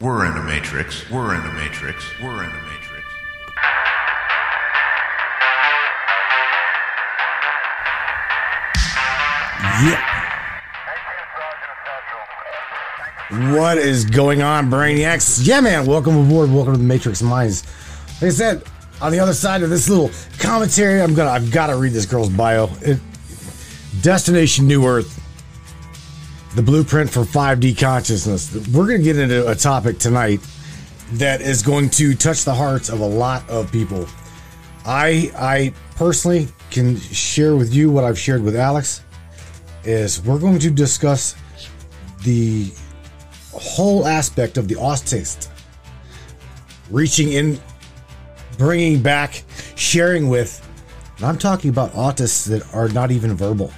We're in a matrix. We're in a matrix. We're in a matrix. Yeah. What is going on, Brainiacs? Yeah, man. Welcome aboard. Welcome to the Matrix Minds. Like I said, on the other side of this little commentary, I'm gonna I've gotta read this girl's bio. It, Destination New Earth. The blueprint for 5D consciousness. We're gonna get into a topic tonight that is going to touch the hearts of a lot of people. I I personally can share with you what I've shared with Alex is we're going to discuss the whole aspect of the autist reaching in bringing back sharing with and i'm talking about autists that are not even verbal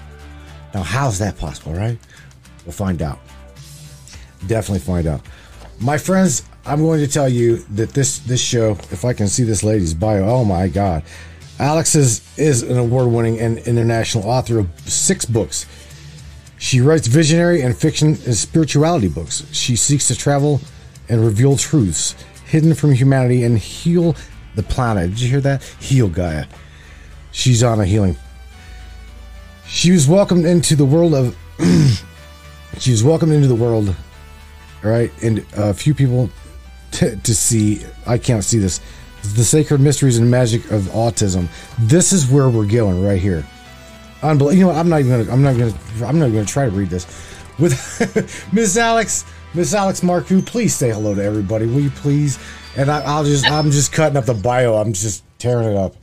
now how's that possible right we'll find out definitely find out my friends i'm going to tell you that this this show if i can see this lady's bio oh my god alex is is an award-winning and international author of six books she writes visionary and fiction and spirituality books. She seeks to travel and reveal truths hidden from humanity and heal the planet. Did you hear that? Heal Gaia. She's on a healing. She was welcomed into the world of. she was welcomed into the world, right? And a few people t- to see. I can't see this. The sacred mysteries and magic of autism. This is where we're going right here. Unbelievable. You know what? I'm not even gonna. I'm not gonna. I'm not gonna try to read this. With Miss Alex, Miss Alex Marcoux, please say hello to everybody, will you please? And I, I'll just. I'm just cutting up the bio. I'm just tearing it up.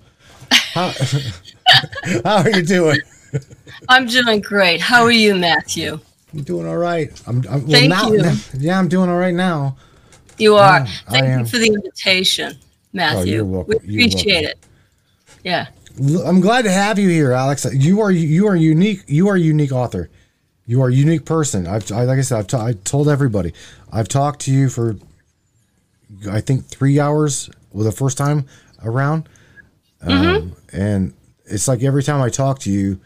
How, how are you doing? I'm doing great. How are you, Matthew? I'm doing all right. I'm. I'm well, Thank now, you. now- yeah, I'm doing all right now. You are. Yeah, Thank. Oh, you for the invitation, Matthew. you're welcome. We appreciate it. Yeah. I'm glad to have you here, Alex. You are you are unique. You are a unique author. You are a unique person. I've I, like I said. I've t- I told everybody. I've talked to you for I think three hours with the first time around, um, and it's like every time I talk to you,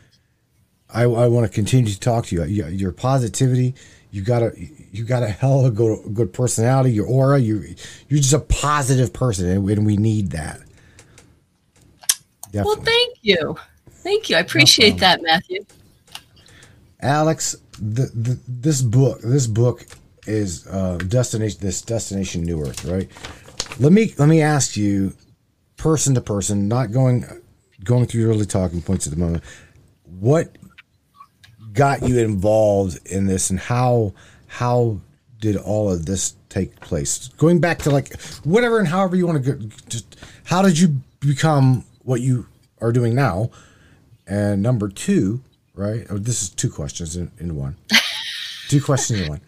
I, I want to continue to talk to you. you. Your positivity. You got a you got a hell of a good, good personality. Your aura. You you're just a positive person, and, we need that. Well, thank you. Thank you. I appreciate that, Matthew. Alex, the, the this book, this book is uh, destination. This destination New Earth, right? Let me let me ask you, person to person, not going going through your early talking points at the moment. What got you involved in this, and how how did all of this take place? Going back to like whatever and however you want to go. Just how did you become what you are doing now? And number two, right? Oh, this is two questions in, in one. two questions in one.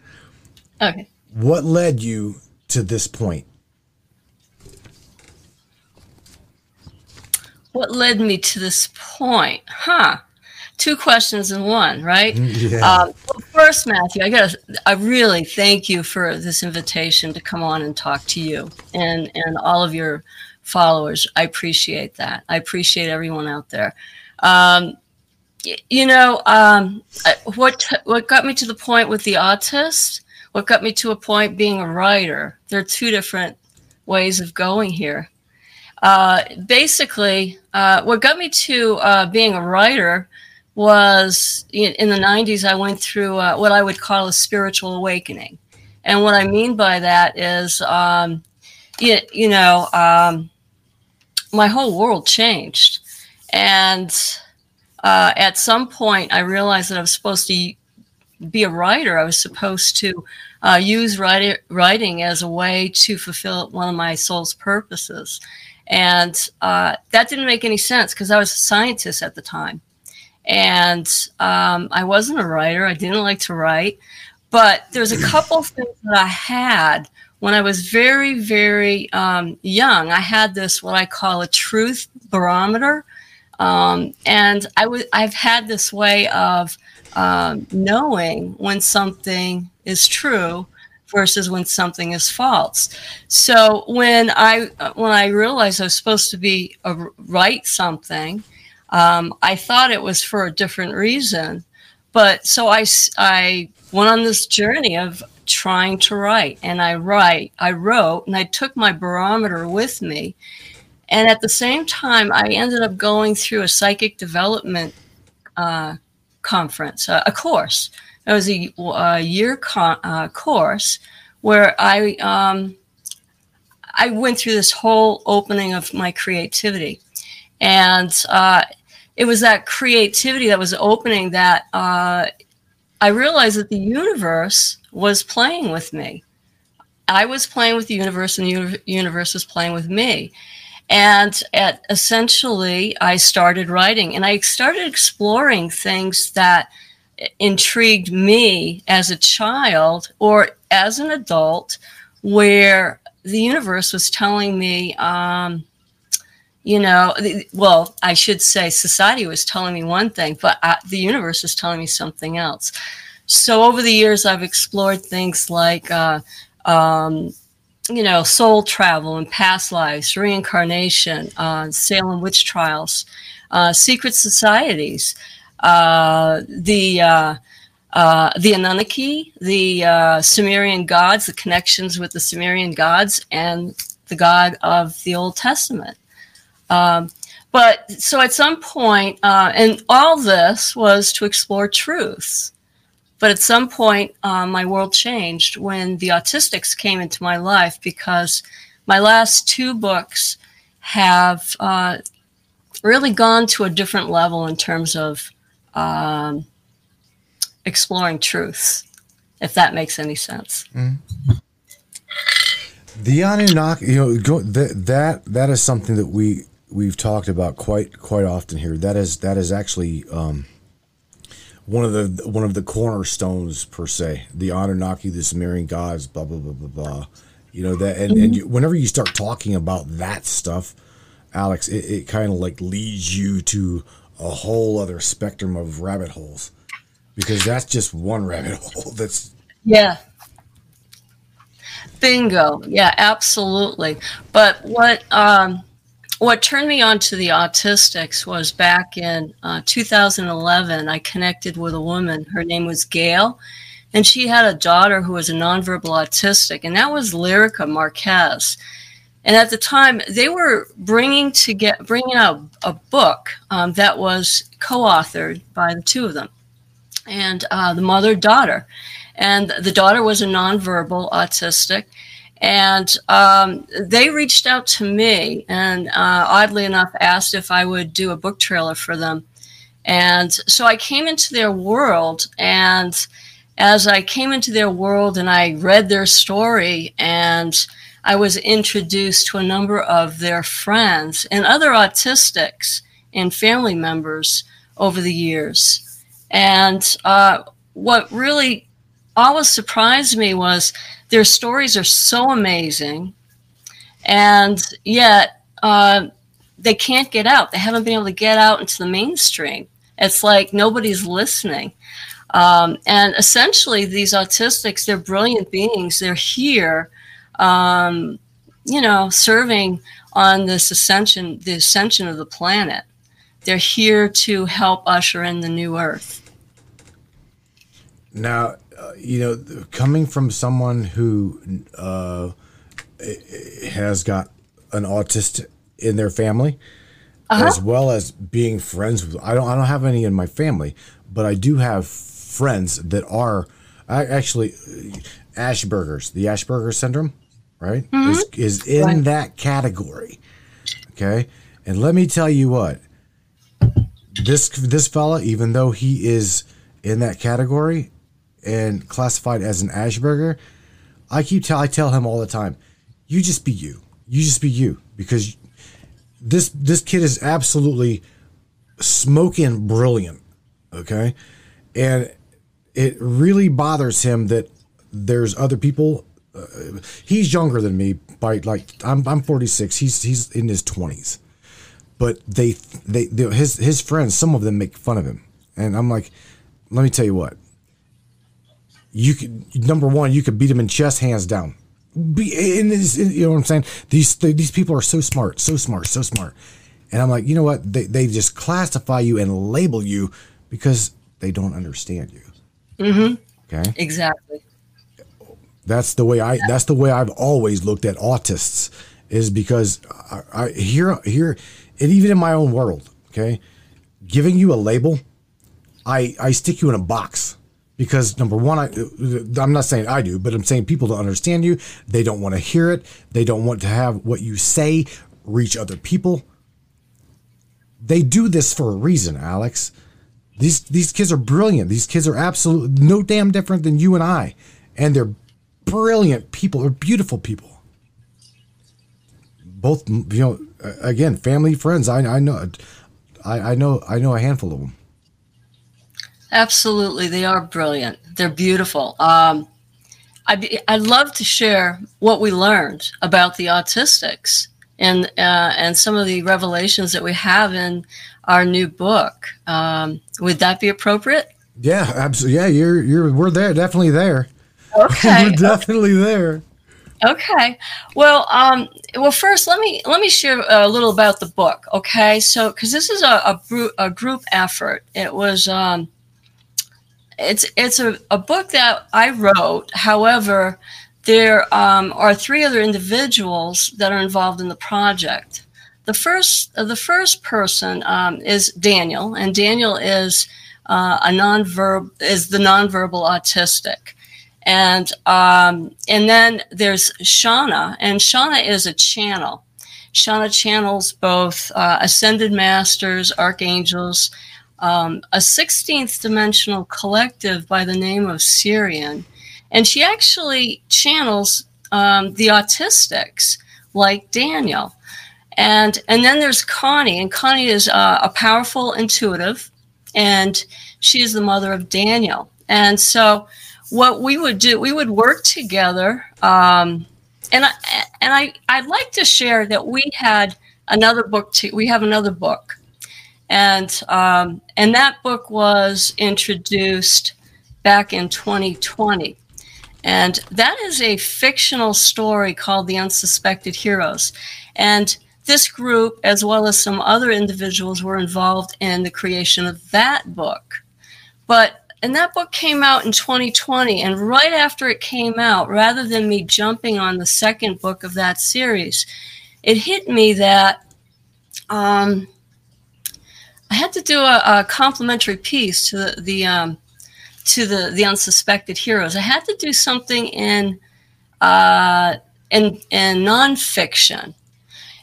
Okay. What led you to this point? What led me to this point? Huh. Two questions in one, right? Yeah. Um, well, first, Matthew, I got I really thank you for this invitation to come on and talk to you and, and all of your followers. I appreciate that. I appreciate everyone out there. Um, you know, um, what, what got me to the point with the autist, what got me to a point being a writer, there are two different ways of going here. Uh, basically, uh, what got me to uh, being a writer was in, in the 90s, I went through uh, what I would call a spiritual awakening. And what I mean by that is, um, you, you know, um, my whole world changed. And uh, at some point, I realized that I was supposed to be a writer. I was supposed to uh, use write- writing as a way to fulfill one of my soul's purposes. And uh, that didn't make any sense because I was a scientist at the time. And um, I wasn't a writer. I didn't like to write. But there's a couple things that I had when I was very, very um, young. I had this, what I call a truth barometer. Um, and I w- I've had this way of um, knowing when something is true versus when something is false. So when I when I realized I was supposed to be a, write something, um, I thought it was for a different reason. But so I, I went on this journey of trying to write. And I write, I wrote, and I took my barometer with me. And at the same time, I ended up going through a psychic development uh, conference, uh, a course. It was a, a year con- uh, course where I um, I went through this whole opening of my creativity, and uh, it was that creativity that was opening that uh, I realized that the universe was playing with me. I was playing with the universe, and the universe was playing with me. And at essentially, I started writing, and I started exploring things that intrigued me as a child or as an adult, where the universe was telling me, um, you know, well, I should say society was telling me one thing, but I, the universe was telling me something else. So over the years, I've explored things like, uh, um, you know, soul travel and past lives, reincarnation, uh, Salem witch trials, uh, secret societies, uh, the uh, uh, the Anunnaki, the uh, Sumerian gods, the connections with the Sumerian gods, and the God of the Old Testament. Um, but so at some point, uh, and all this was to explore truths. But at some point, uh, my world changed when the autistics came into my life because my last two books have uh, really gone to a different level in terms of um, exploring truths, if that makes any sense. Mm-hmm. The Anunnaki, you know, go, that that that is something that we we've talked about quite quite often here. That is that is actually um, one of the one of the cornerstones per se. The Anunnaki, the Sumerian gods, blah blah blah blah blah. You know that, and, mm-hmm. and you, whenever you start talking about that stuff, Alex, it, it kind of like leads you to a whole other spectrum of rabbit holes because that's just one rabbit hole. That's yeah. Bingo. Yeah, absolutely. But what um, what turned me on to the autistics was back in uh, 2011. I connected with a woman. Her name was Gail, and she had a daughter who was a nonverbal autistic, and that was Lyrica Marquez. And at the time, they were bringing to get bringing out a book um, that was co-authored by the two of them and uh, the mother daughter. And the daughter was a nonverbal autistic. And um, they reached out to me and uh, oddly enough asked if I would do a book trailer for them. And so I came into their world. And as I came into their world and I read their story, and I was introduced to a number of their friends and other autistics and family members over the years. And uh, what really always surprised me was their stories are so amazing, and yet uh, they can't get out. They haven't been able to get out into the mainstream. It's like nobody's listening. Um, and essentially, these autistics, they're brilliant beings. They're here, um, you know, serving on this ascension, the ascension of the planet. They're here to help usher in the new earth. Now, uh, you know, coming from someone who uh, has got an autist in their family, uh-huh. as well as being friends with, I don't, I don't have any in my family, but I do have friends that are actually Asperger's, the Asperger syndrome, right, mm-hmm. is, is in right. that category. Okay, and let me tell you what this this fella, even though he is in that category and classified as an Asperger, I keep I tell him all the time, you just be you. You just be you because this this kid is absolutely smoking brilliant. Okay, and it really bothers him that there's other people. Uh, he's younger than me by like I'm I'm 46. He's he's in his 20s but they, they, they his his friends, some of them make fun of him, and I'm like, let me tell you what. You could number one, you could beat him in chess hands down. Be in this, you know what I'm saying? These these people are so smart, so smart, so smart, and I'm like, you know what? They they just classify you and label you because they don't understand you. Mm-hmm. Okay. Exactly. That's the way I. That's the way I've always looked at autists, is because I, I here here, and even in my own world, okay, giving you a label, I I stick you in a box because number one, I I'm not saying I do, but I'm saying people don't understand you. They don't want to hear it. They don't want to have what you say reach other people. They do this for a reason, Alex. These these kids are brilliant. These kids are absolutely no damn different than you and I, and they're brilliant people. They're beautiful people. Both, you know, again, family, friends. I, I know, I, I know, I know a handful of them. Absolutely, they are brilliant. They're beautiful. Um, I'd, I'd love to share what we learned about the autistics and uh, and some of the revelations that we have in our new book. Um, would that be appropriate? Yeah, absolutely. Yeah, you're you're we're there, definitely there. Okay, we're definitely there. Okay. Well, um, well, first let me let me share a little about the book. Okay, so because this is a, a, a, group effort, it was um, it's it's a, a book that I wrote. However, there um, are three other individuals that are involved in the project. The first, uh, the first person um, is Daniel, and Daniel is uh, a nonverb is the nonverbal autistic, and um, and then there's Shauna, and Shauna is a channel. Shauna channels both uh, ascended masters, archangels, um, a 16th dimensional collective by the name of Syrian, and she actually channels um, the autistics like Daniel. And, and then there's Connie, and Connie is uh, a powerful intuitive, and she is the mother of Daniel. And so, what we would do, we would work together. Um, and I, and I, I'd like to share that we had another book. To, we have another book, and um, and that book was introduced back in 2020. And that is a fictional story called The Unsuspected Heroes. And this group, as well as some other individuals, were involved in the creation of that book. But and that book came out in 2020. And right after it came out, rather than me jumping on the second book of that series, it hit me that um, I had to do a, a complimentary piece to the, the um, to the the unsuspected heroes. I had to do something in uh, in in nonfiction,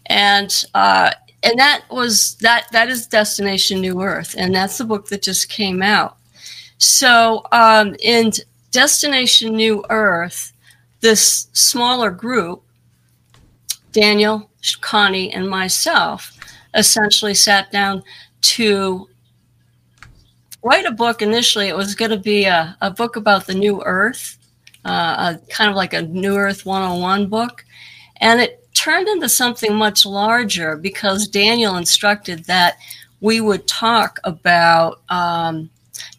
and uh, and that was that that is Destination New Earth, and that's the book that just came out. So um, in Destination New Earth, this smaller group, Daniel, Connie, and myself, essentially sat down to write a book initially it was going to be a, a book about the new earth uh, a, kind of like a new earth 101 book. And it turned into something much larger because daniel instructed that we would talk about um,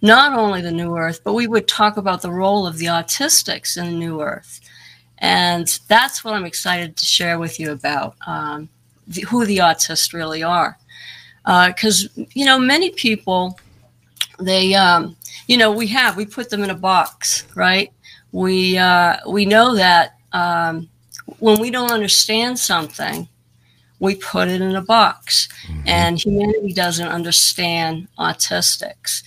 not only the new earth but we would talk about the role of the autistics in the new earth. And that's what i'm excited to share with you about um, the, who the autists really are because uh, you know many people they um, you know we have we put them in a box right? We uh, we know that um, when we don't understand something we put it in a box. Mm-hmm. and humanity doesn't understand autistics.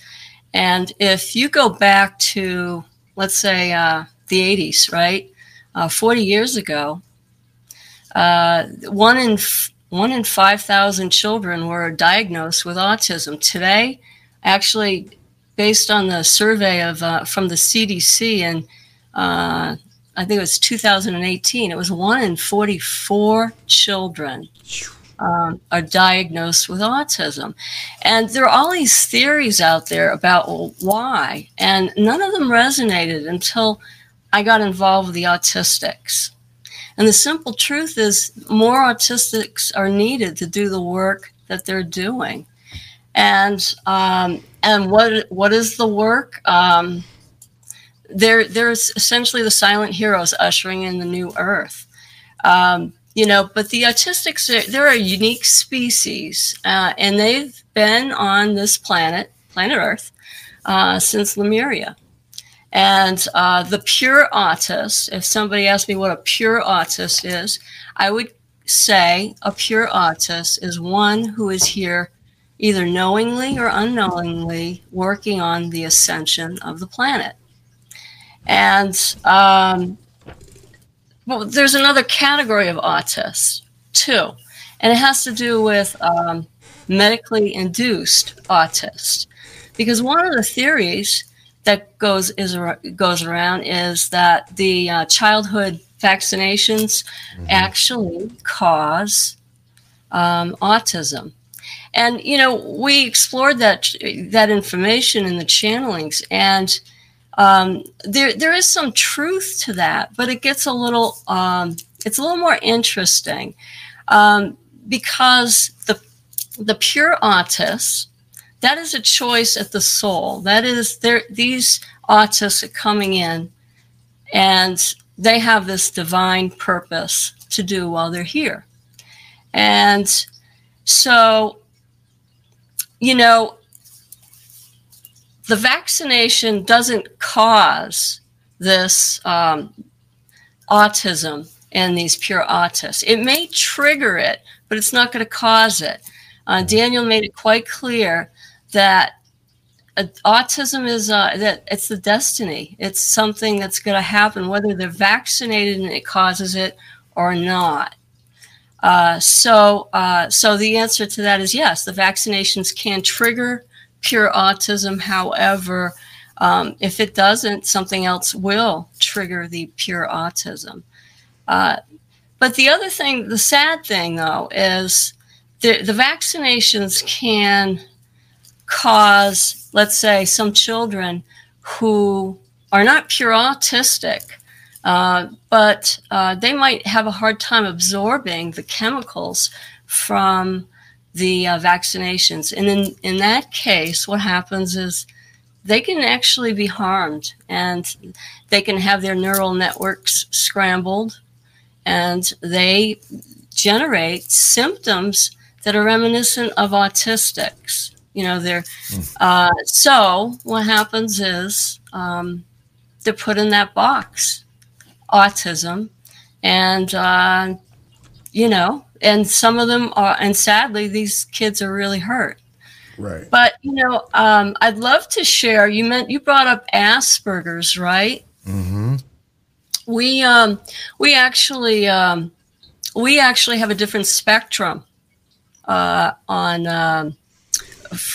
And if you go back to let's say uh, the 80s right? Uh, 40 years ago uh, one in f- one in 5,000 children were diagnosed with autism. Today, actually based on the survey of uh, from the CDC and uh, I think it was 2018. It was one in 44 children um, are diagnosed with autism, and there are all these theories out there about well, why, and none of them resonated until I got involved with the autistics. And the simple truth is, more autistics are needed to do the work that they're doing and um, and what what is the work? Um, there there's essentially the silent heroes ushering in the new Earth. Um, you know, but the autistics they're a unique species, uh, and they've been on this planet, planet Earth, uh, since Lemuria. And uh, the pure autist, if somebody asked me what a pure autist is, I would say a pure autist is one who is here either knowingly or unknowingly working on the ascension of the planet. And um, well, there's another category of autists too, and it has to do with um, medically induced autists, because one of the theories that goes is goes around is that the uh, childhood vaccinations mm-hmm. actually cause um, autism. And you know, we explored that that information in the channelings, and um, there there is some truth to that, but it gets a little um, it's a little more interesting um, because the the pure autists that is a choice at the soul. That is there these autists are coming in and they have this divine purpose to do while they're here. And so, you know, the vaccination doesn't cause this um, autism in these pure autists. It may trigger it, but it's not going to cause it. Uh, Daniel made it quite clear that uh, autism is uh, that it's the destiny. It's something that's going to happen, whether they're vaccinated and it causes it or not. Uh, so, uh, so the answer to that is yes. The vaccinations can trigger pure autism. However, um, if it doesn't, something else will trigger the pure autism. Uh, but the other thing, the sad thing though, is the, the vaccinations can cause, let's say, some children who are not pure autistic, uh, but uh, they might have a hard time absorbing the chemicals from the uh, vaccinations. And in, in that case, what happens is they can actually be harmed and they can have their neural networks scrambled and they generate symptoms that are reminiscent of autistics. You know, they're mm. uh, so what happens is um, they're put in that box, autism, and uh, you know, and some of them are, and sadly, these kids are really hurt. Right. But you know, um, I'd love to share. You meant you brought up Asperger's, right? Mm-hmm. We um, we actually um, we actually have a different spectrum uh, on.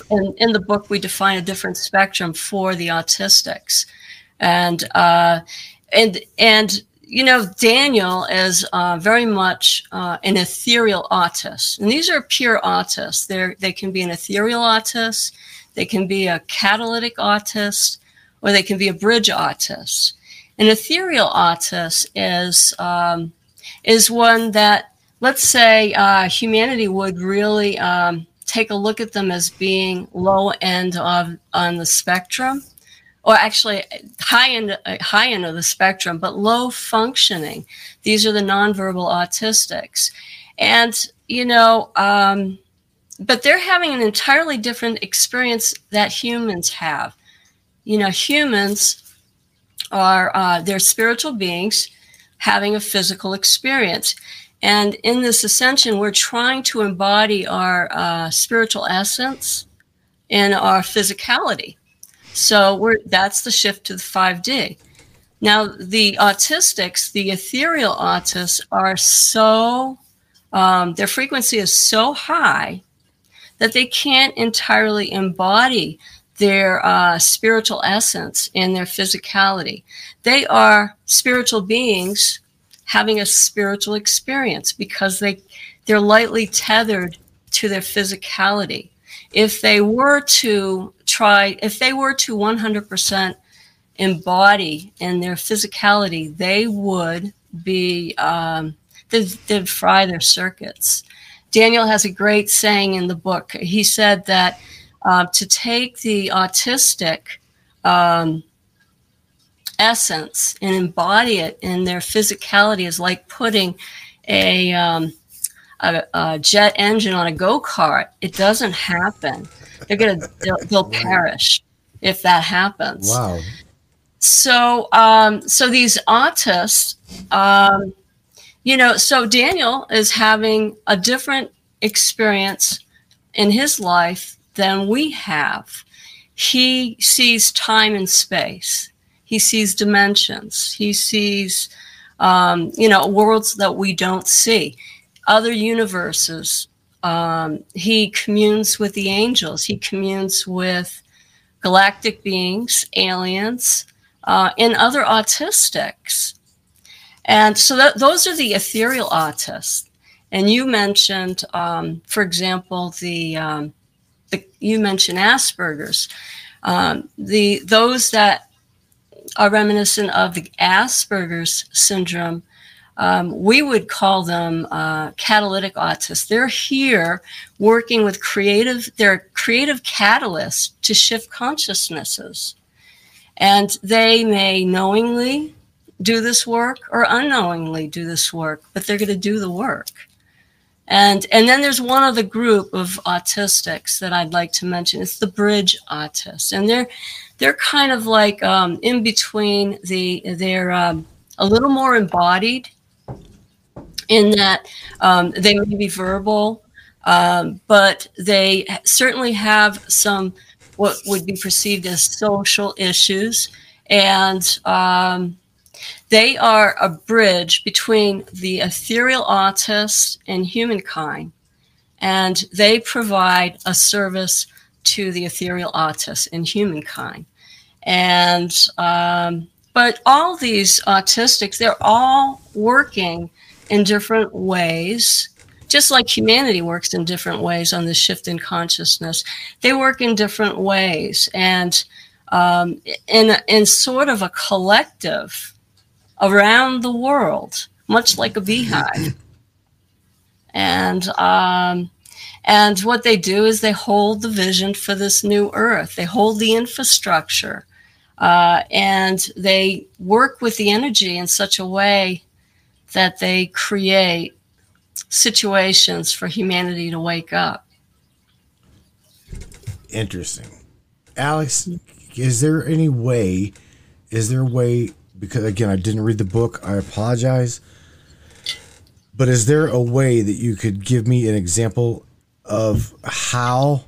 In, in the book, we define a different spectrum for the autistics, and uh, and and you know, Daniel is uh, very much uh, an ethereal autist, and these are pure autists. They they can be an ethereal autist, they can be a catalytic autist, or they can be a bridge autist. An ethereal autist is um, is one that, let's say, uh, humanity would really um, take a look at them as being low end of on the spectrum or actually high end high end of the spectrum, but low functioning. These are the nonverbal autistics, and you know, um, but they're having an entirely different experience that humans have. You know, humans are uh, they're spiritual beings having a physical experience. And in this ascension, we're trying to embody our uh, spiritual essence in our physicality. So we're that's the shift to the 5D. Now the autistics, the ethereal autists, are so um, their frequency is so high that they can't entirely embody their uh, spiritual essence and their physicality. They are spiritual beings having a spiritual experience because they they're lightly tethered to their physicality. If they were to try, if they were to 100% embody in their physicality, they would be, um, they'd, they'd fry their circuits. Daniel has a great saying in the book. He said that uh, to take the autistic um, essence and embody it in their physicality is like putting a, um, a, a jet engine on a go kart. It doesn't happen. They're gonna they'll, they'll perish if that happens. Wow. so um, so these autists, um, you know, so Daniel is having a different experience in his life than we have. He sees time and space. He sees dimensions. He sees, um, you know, worlds that we don't see, other universes. Um, he communes with the angels. He communes with galactic beings, aliens, uh, and other autistics. And so that, those are the ethereal autists. And you mentioned, um, for example, the, um, the, you mentioned Asperger's. Um, the those that are reminiscent of the Asperger's syndrome, um, we would call them uh, catalytic autists. They're here working with creative. They're creative catalysts to shift consciousnesses. And they may knowingly do this work or unknowingly do this work, but they're going to do the work. And, and then there's one other group of autistics that I'd like to mention. It's the bridge autists. And they're, they're kind of like um, in between the, they're um, a little more embodied in that um, they may be verbal, um, but they certainly have some what would be perceived as social issues. And um, they are a bridge between the ethereal autist and humankind. And they provide a service to the ethereal autist and humankind. And, um, but all these autistics, they're all working in different ways just like humanity works in different ways on this shift in consciousness, they work in different ways and um, in, in sort of a collective around the world, much like a beehive. And um, and what they do is they hold the vision for this new earth. They hold the infrastructure, uh, and they work with the energy in such a way that they create situations for humanity to wake up. Interesting. Alex, is there any way, is there a way, because again, I didn't read the book, I apologize, but is there a way that you could give me an example of how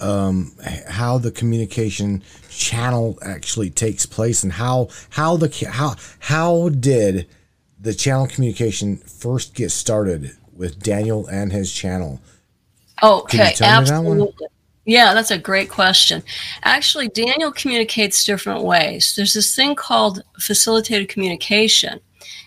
um, how the communication channel actually takes place and how how the how how did the channel communication first get started with Daniel and his channel? Okay, absolutely. Yeah, that's a great question. Actually, Daniel communicates different ways. There's this thing called facilitated communication,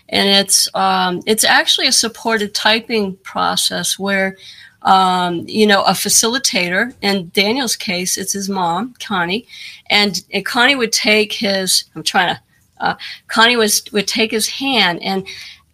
and it's um, it's actually a supported typing process where um, you know a facilitator. In Daniel's case, it's his mom, Connie, and, and Connie would take his. I'm trying to uh, Connie was would take his hand and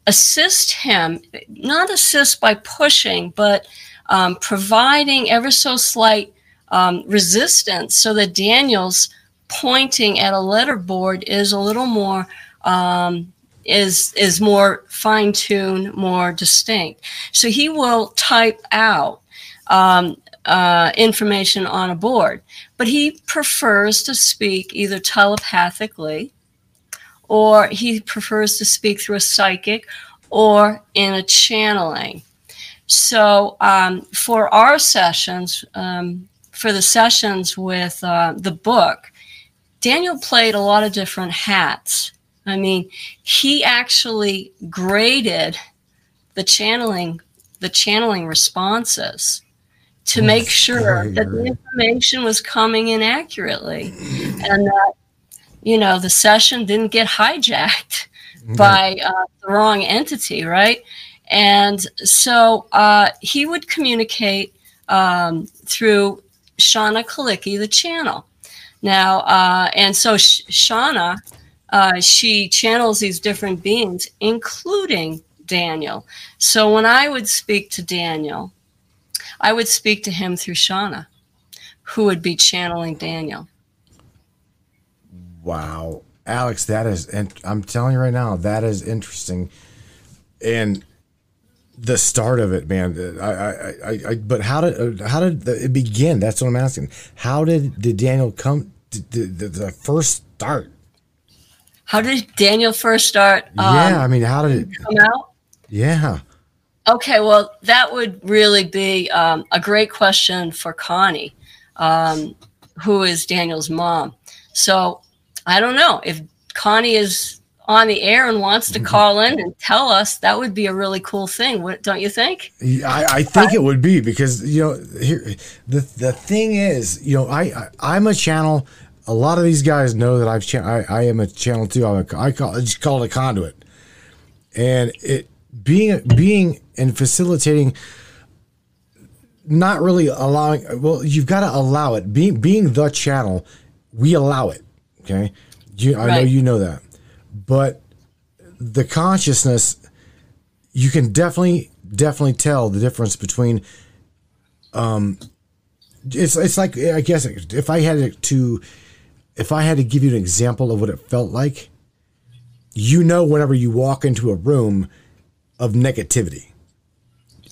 assist him, not assist by pushing, but um, providing ever so slight um, resistance so that Daniel's pointing at a letterboard is a little more um, is is more fine tuned, more distinct. So he will type out um, uh, information on a board, but he prefers to speak either telepathically or he prefers to speak through a psychic or in a channeling. So um, for our sessions, um, for the sessions with uh, the book, Daniel played a lot of different hats. I mean, he actually graded the channeling, the channeling responses to make sure that the information was coming in accurately and that you know, the session didn't get hijacked by uh, the wrong entity, right? And so uh, he would communicate um, through Shauna Kalicki, the channel. Now, uh, and so Sh- Shauna, uh, she channels these different beings, including Daniel. So when I would speak to Daniel, I would speak to him through Shauna, who would be channeling Daniel. Wow, Alex, that is, and I'm telling you right now, that is interesting, and the start of it, man. I, I, I, I but how did how did it begin? That's what I'm asking. How did did Daniel come? to the, the first start? how did Daniel first start? Um, yeah, I mean, how did it? come out. Yeah, Okay, well, that would really be um, a great question for Connie, um, who is Daniel's mom. So I don't know if Connie is on the air and wants to mm-hmm. call in and tell us. That would be a really cool thing, don't you think? I, I think it would be because you know here the the thing is you know I, I I'm a channel. A lot of these guys know that I've cha- I, I am a channel too. I'm a, I call I just call it a conduit, and it being being and facilitating. Not really allowing. Well, you've got to allow it. Being being the channel, we allow it. Okay, you, I know you know that, but the consciousness you can definitely definitely tell the difference between um it's it's like I guess if I had to if I had to give you an example of what it felt like you know whenever you walk into a room of negativity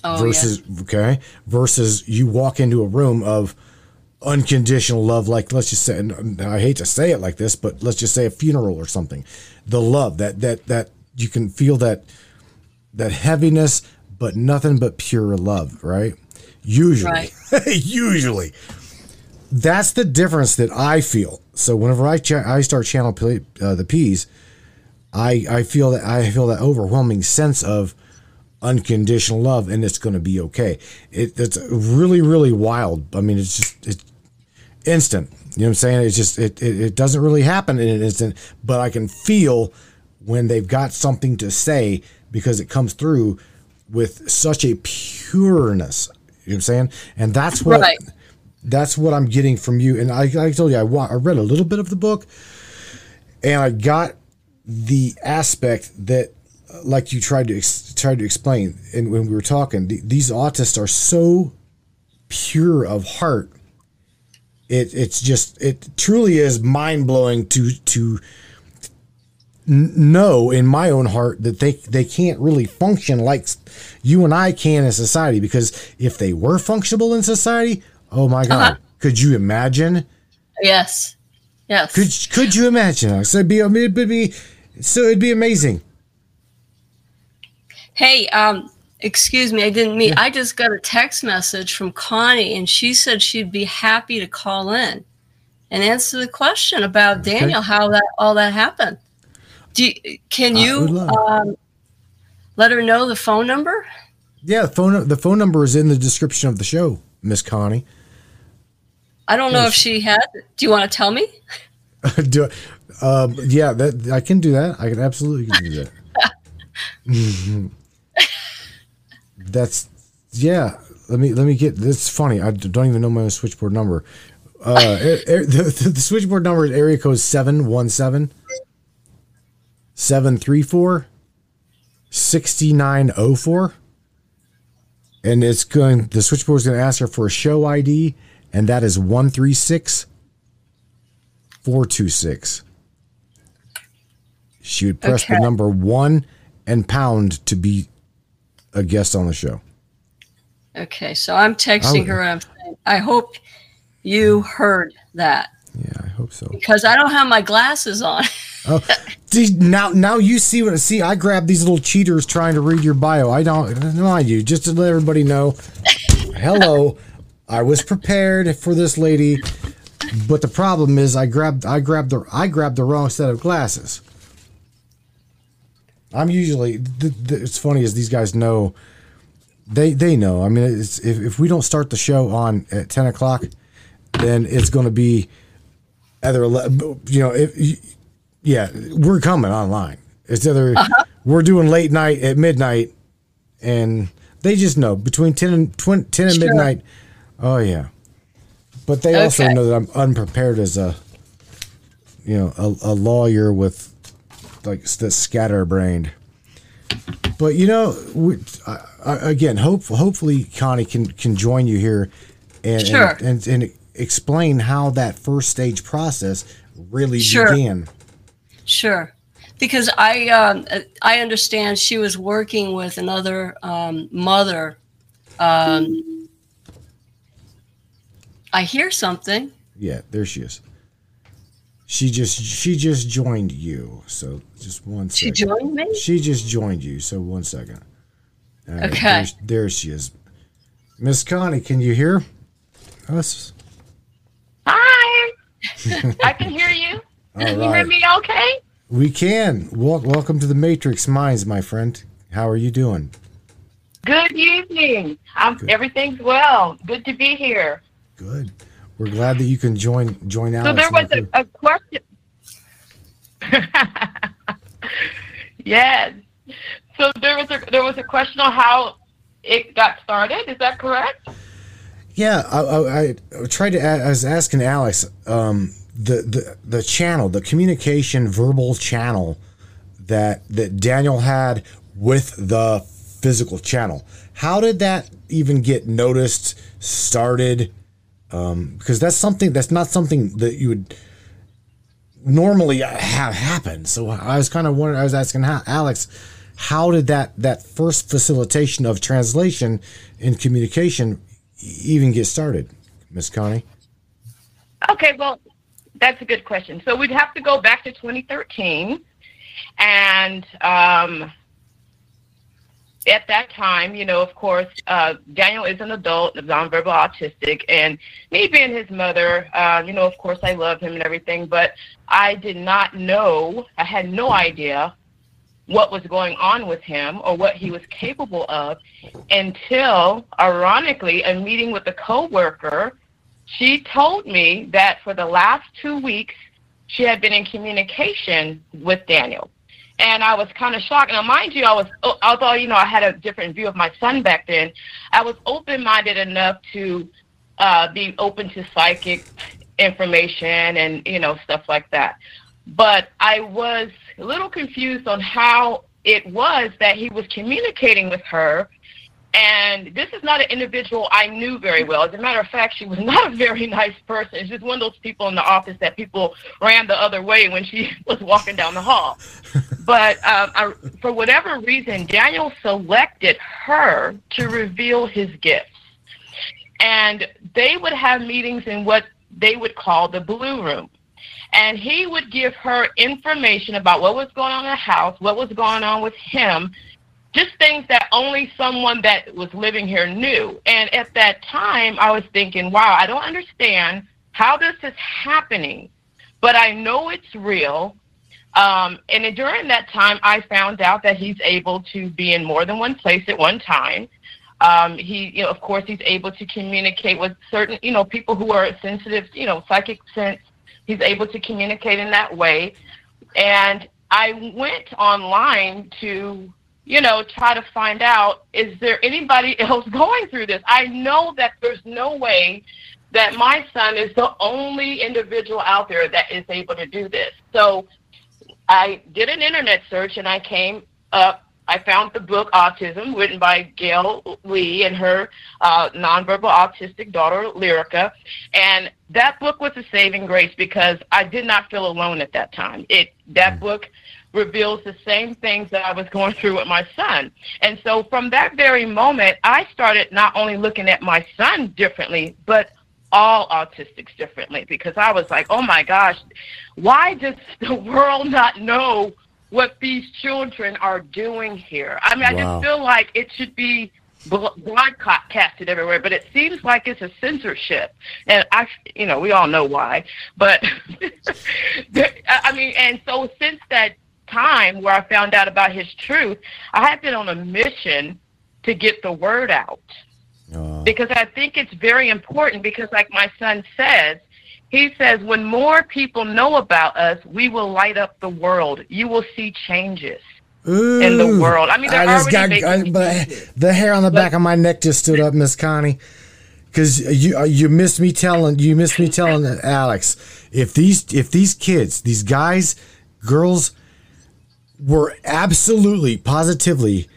Oh, versus okay versus you walk into a room of unconditional love like let's just say and I hate to say it like this but let's just say a funeral or something the love that that that you can feel that that heaviness but nothing but pure love right usually Right. usually that's the difference that I feel so whenever I cha- I start channel play, uh, the peas I I feel that I feel that overwhelming sense of unconditional love and it's going to be okay. It, it's really really wild. I mean, it's just it's instant. You know what I'm saying? It's just it, it it doesn't really happen in an instant, but I can feel when they've got something to say because it comes through with such a pureness. You know what I'm saying? And that's what Right. that's what I'm getting from you. And I, I told you I, wa- I read a little bit of the book, and I got the aspect that, like you tried to ex- tried to explain, and when we were talking, th- these autists are so pure of heart. It it's just it truly is mind blowing to to know in my own heart that they they can't really function like you and I can in society because if they were functional in society, oh my god, Uh-huh. could you imagine? Yes. Yes. Could could you imagine? So it'd be it'd be so it'd be amazing. Hey, um, excuse me, I didn't mean. I just got a text message from Connie, and she said she'd be happy to call in and answer the question about Daniel, how that all that happened. Do you, can you um, let her know the phone number? Yeah, the phone the phone number is in the description of the show, Miss Connie. I don't know Yes. if she had. Do you want to tell me? do, um, yeah, that I can do that. I can absolutely do that. That's yeah. Let me let me get. This funny. I don't even know my switchboard number. Uh, the, the switchboard number is area code 717 734 6904. And it's going, the switchboard is going to ask her for a show ID, and that is 136 426. She would press the number one and pound to be a guest on the show. Okay, so I'm texting Oh. her. And I'm saying, I hope you heard that Yeah, I hope so. because I don't have my glasses on. Oh, see, now now you see what see. I grabbed these little cheaters trying to read your bio. I don't mind you, just to let everybody know. Hello, I was prepared for this lady, but the problem is I grabbed I grabbed the I grabbed the wrong set of glasses. I'm usually th- th- it's funny as these guys know. They they know. I mean, it's, if if we don't start the show on at ten o'clock, then it's going to be either you know if yeah, we're coming online. It's either uh-huh. we're doing late night at midnight, and they just know between ten and twen- ten and Sure. midnight. Oh yeah, but they also know that I'm unprepared as a, you know, a, a lawyer with like the scatterbrained. But you know, we, I, I, again, hope hopefully Connie can can join you here, and Sure. and, and, and explain how that first stage process really Sure. began. Sure, because I um, I understand she was working with another um, mother. Um, I hear something. Yeah, there she is. She just she just joined you. So just one She joined me? She just joined you. So one second. All right, Okay. there's- There she is. Miss Connie, can you hear us? Hi. I can hear you. All Can you hear me okay? We can. Wel- welcome to the Matrix Minds, my friend. How are you doing? Good evening. I'm, Good. everything's well. Good to be here. Good. We're glad that you can join join So there was a, a question. yes. So there was a there was a question on how it got started. Is that correct? Yeah, I, I, I tried to. I was asking Alex um, the the the channel, the communication verbal channel that that Daniel had with the physical channel. How did that even get noticed? Started um, because that's something that's not something that you would normally have happened. So I was kind of wondering. I was asking how, Alex, how did that that first facilitation of translation and communication even get started, Miss Connie? Okay, well, that's a good question. So we'd have to go back to 2013, and um, at that time, you know, of course, uh, Daniel is an adult, nonverbal autistic, and me being his mother, uh, you know, of course, I love him and everything, but I did not know, I had no idea what was going on with him or what he was capable of until, ironically, a meeting with a coworker she told me that for the last two weeks she had been in communication with Daniel. And I was kind of shocked. Now, mind you, I was, although, you know, I had a different view of my son back then, I was open minded enough to uh, be open to psychic information and, you know, stuff like that. But I was a little confused on how it was that he was communicating with her and this is not an individual I knew very well. As a matter of fact, she was not a very nice person. She's just one of those people in the office that people ran the other way when she was walking down the hall. but um, I, for whatever reason, Daniel selected her to reveal his gifts. And they would have meetings in what they would call the blue room. And he would give her information about what was going on in the house, what was going on with him, just things that only someone that was living here knew. And at that time, I was thinking, wow, I don't understand how this is happening, but I know it's real. Um, and during that time, I found out that he's able to be in more than one place at one time. Um, he, you know, of course, he's able to communicate with certain, you know, people who are sensitive, you know, psychic sense. He's able to communicate in that way. And I went online to you know, try to find out is there anybody else going through this? I know that there's no way that my son is the only individual out there that is able to do this. So I did an internet search and I came up. I found the book Autism, written by Gail Lee and her uh, nonverbal autistic daughter, Lyrica. And that book was a saving grace because I did not feel alone at that time. It That book reveals the same things that I was going through with my son. And so from that very moment, I started not only looking at my son differently, but all autistics differently because I was like, oh my gosh, why does the world not know what these children are doing here? I mean, I Wow. just feel like it should be broadcasted everywhere, but it seems like it's a censorship, and I, you know, we all know why. But I mean, and so since that time where I found out about his truth, I have been on a mission to get the word out Uh, because I think it's very important because like my son says, he says when more people know about us, we will light up the world. You will see changes in the world. I mean, I just got I, but the hair on the back of my neck just stood up, Miss Connie, because you uh, you missed me telling you missed me telling Alex if these if these kids these guys girls were absolutely positively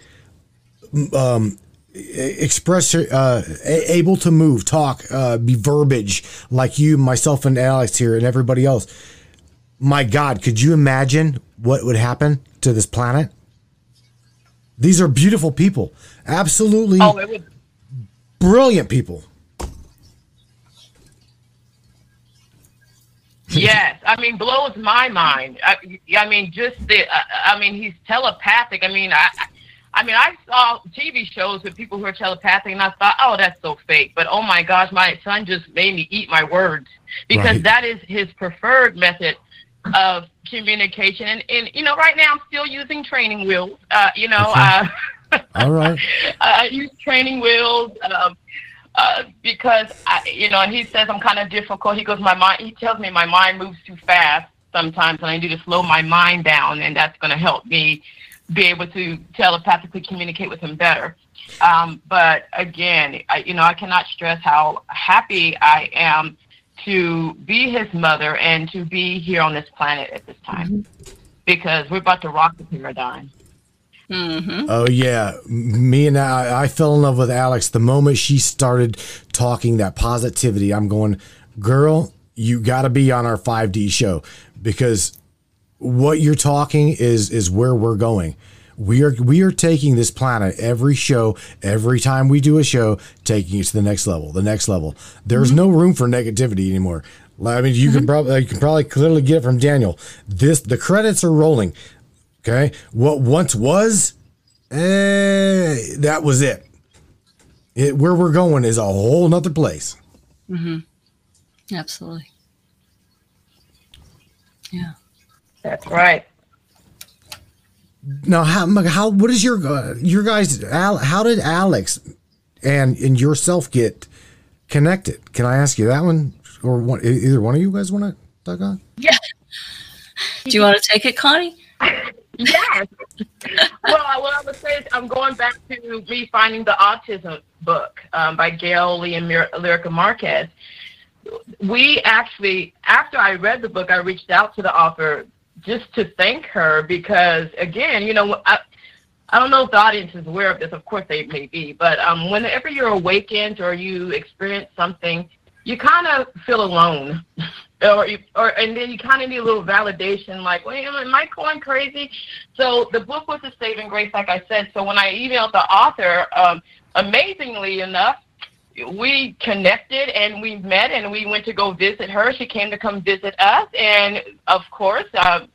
um express uh able to move talk uh be verbiage like you myself and alex here and everybody else. My god could you imagine what would happen to this planet? These are beautiful people. Absolutely Oh, it would brilliant people yes, I mean blows my mind. I, I mean just the. I, I mean he's telepathic. I mean I. I mean, I saw TV shows with people who are telepathic, and I thought, oh, that's so fake. But oh my gosh, my son just made me eat my words because Right. that is his preferred method of communication. And, and you know, right now I'm still using training wheels. Uh, you know, Okay. uh, All right. I use training wheels um, uh, because I, you know, and he says I'm kind of difficult. He goes, my mind. He tells me my mind moves too fast sometimes, and I need to slow my mind down, and that's going to help me be able to telepathically communicate with him better. Um, but again, I, you know, I cannot stress how happy I am to be his mother and to be here on this planet at this time because we're about to rock the paradigm. Hmm Oh yeah, me and I, I fell in love with Alex the moment she started talking that positivity. I'm going, girl, you got to be on our 5D show because what you're talking is is where we're going. We are we are taking this planet every show, every time we do a show, taking it to the next level, the next level. There's no room for negativity anymore. I mean, you can probably you can probably clearly get it from Daniel. This the credits are rolling. Okay, what once was, eh, that was it. It where we're going is a whole nother place. Mm-hmm. Absolutely. Yeah. That's right. Now, how how what is your uh, your guys? Al, how did Alex and and yourself get connected? Can I ask you that one, or one, either one of you guys want to talk on? Yeah. Do you want to take it, Connie? Yes. well, I- what I would say is I'm going back to me finding the autism book um, by Gail Lee and Mir- Lyrica Marquez. We actually, after I read the book, I reached out to the author just to thank her because, again, you know, I, I don't know if the audience is aware of this. Of course, they may be, but um, whenever you're awakened or you experience something, you kind of feel alone, or or and then you kind of need a little validation, like, wait, am I going crazy? So the book was a saving grace, like I said. So when I emailed the author, um, amazingly enough, we connected and we met and we went to go visit her. She came to come visit us, and of course, uh,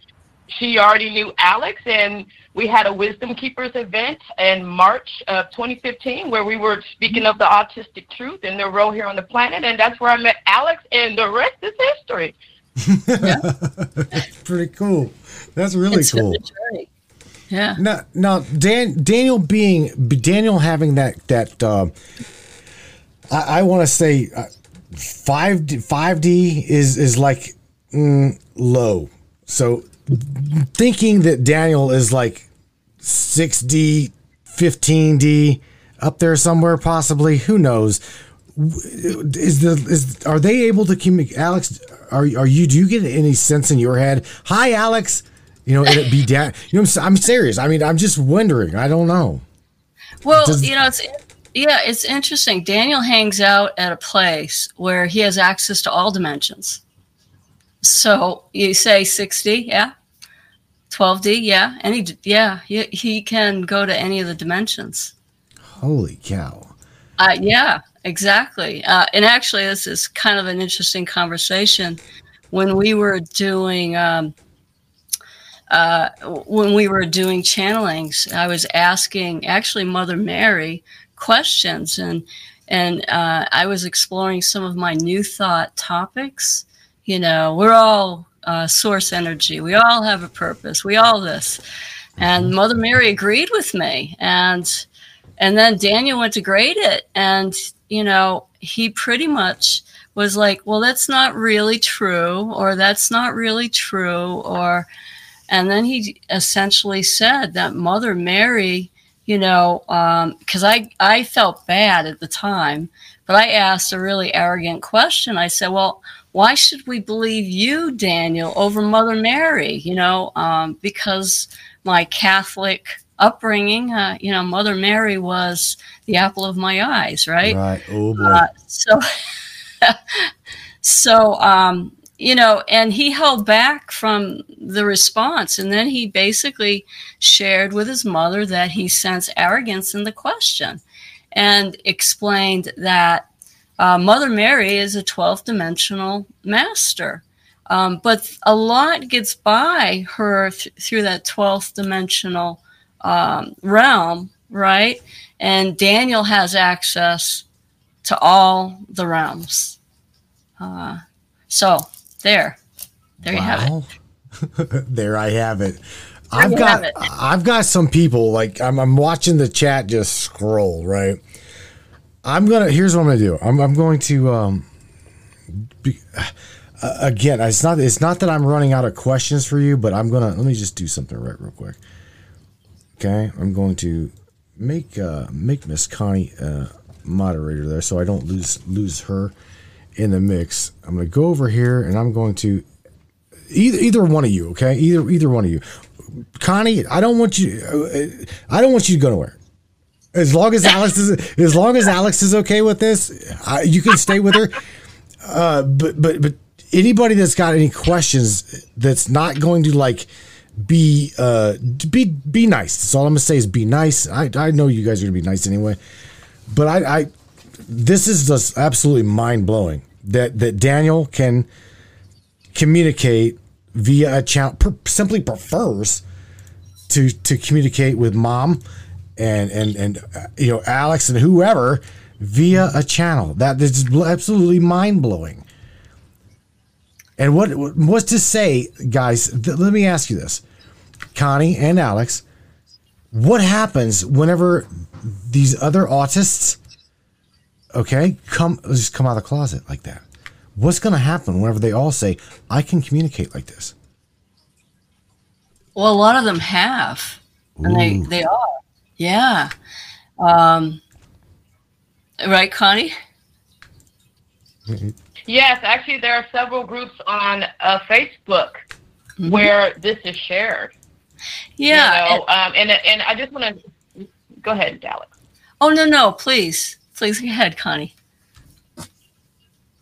she already knew Alex, and we had a Wisdom Keepers event in March of 2015 where we were speaking of the autistic truth and their role here on the planet, and that's where I met Alex, and the rest is history. Pretty cool. That's really It's cool. Yeah. Now, now, Dan, Daniel being Daniel having that that uh, I, I want to say uh, five five D is is like mm, low. So thinking that Daniel is like six D, fifteen D, up there somewhere possibly. Who knows? Is the is are they able to communicate? Alex, are are you? Do you get any sense in your head? Hi, Alex. You know, it be down. You know, I'm, I'm serious. I mean, I'm just wondering. I don't know. Well, Does- you know, it's yeah, it's interesting. Daniel hangs out at a place where he has access to all dimensions. So you say 6D, yeah, 12D, yeah, any, yeah, he, he can go to any of the dimensions. Holy cow! Uh, yeah, exactly. Uh, and actually, this is kind of an interesting conversation. When we were doing, um, uh, when we were doing channelings, I was asking actually Mother Mary questions, and and uh, I was exploring some of my new thought topics. You know, we're all uh, source energy. We all have a purpose. We all this, and Mother Mary agreed with me, and and then Daniel went to grade it, and you know, he pretty much was like, "Well, that's not really true," or "That's not really true," or, and then he essentially said that Mother Mary, you know, because I I felt bad at the time, but I asked a really arrogant question. I said, "Well." Why should we believe you, Daniel, over Mother Mary? You know, um, because my Catholic upbringing, uh, you know, Mother Mary was the apple of my eyes, right? Right. Oh boy. Uh, so, so um, you know, and he held back from the response, and then he basically shared with his mother that he sensed arrogance in the question, and explained that uh, Mother Mary is a 12th dimensional master. Um, but a lot gets by her th- through that 12th dimensional um, realm, right? And Daniel has access to all the realms. Uh, so there, there you have it. There I have it. There I've got. I've got some people like I'm, I'm watching the chat just scroll right. I'm gonna here's what I'm gonna do. I'm, I'm going to um be, uh, again. It's not it's not that I'm running out of questions for you, but I'm gonna let me just do something right real quick. Okay, I'm going to make uh make Miss Connie uh moderator there so I don't lose lose her in the mix. I'm gonna go over here and I'm going to either either one of you, okay? Either either one of you. Connie, I don't want you uh, I don't want you to go nowhere. As long as Alex is as long as Alex is okay with this, I, you can stay with her. Uh, but but but anybody that's got any questions that's not going to like be uh be be nice. That's all I'm gonna say is be nice. I I know you guys are gonna be nice anyway, but I I this is just absolutely mind blowing that that Daniel can communicate via a channel simply prefers to to communicate with mom and and and uh, you know Alex and whoever via a channel that is absolutely mind blowing. And what what's to say, guys? Th- let me ask you this, Connie and Alex, what happens whenever these other autists, okay, come just come out of the closet like that? What's going to happen whenever they all say, "I can communicate like this"? Well, a lot of them have, and they they are, yeah. Um, right, Connie? Yes, actually, there are several groups on uh, Facebook where this is shared. Yeah. You know, um, and and I just want to go ahead, Alex. oh no, no, please, please go ahead, Connie.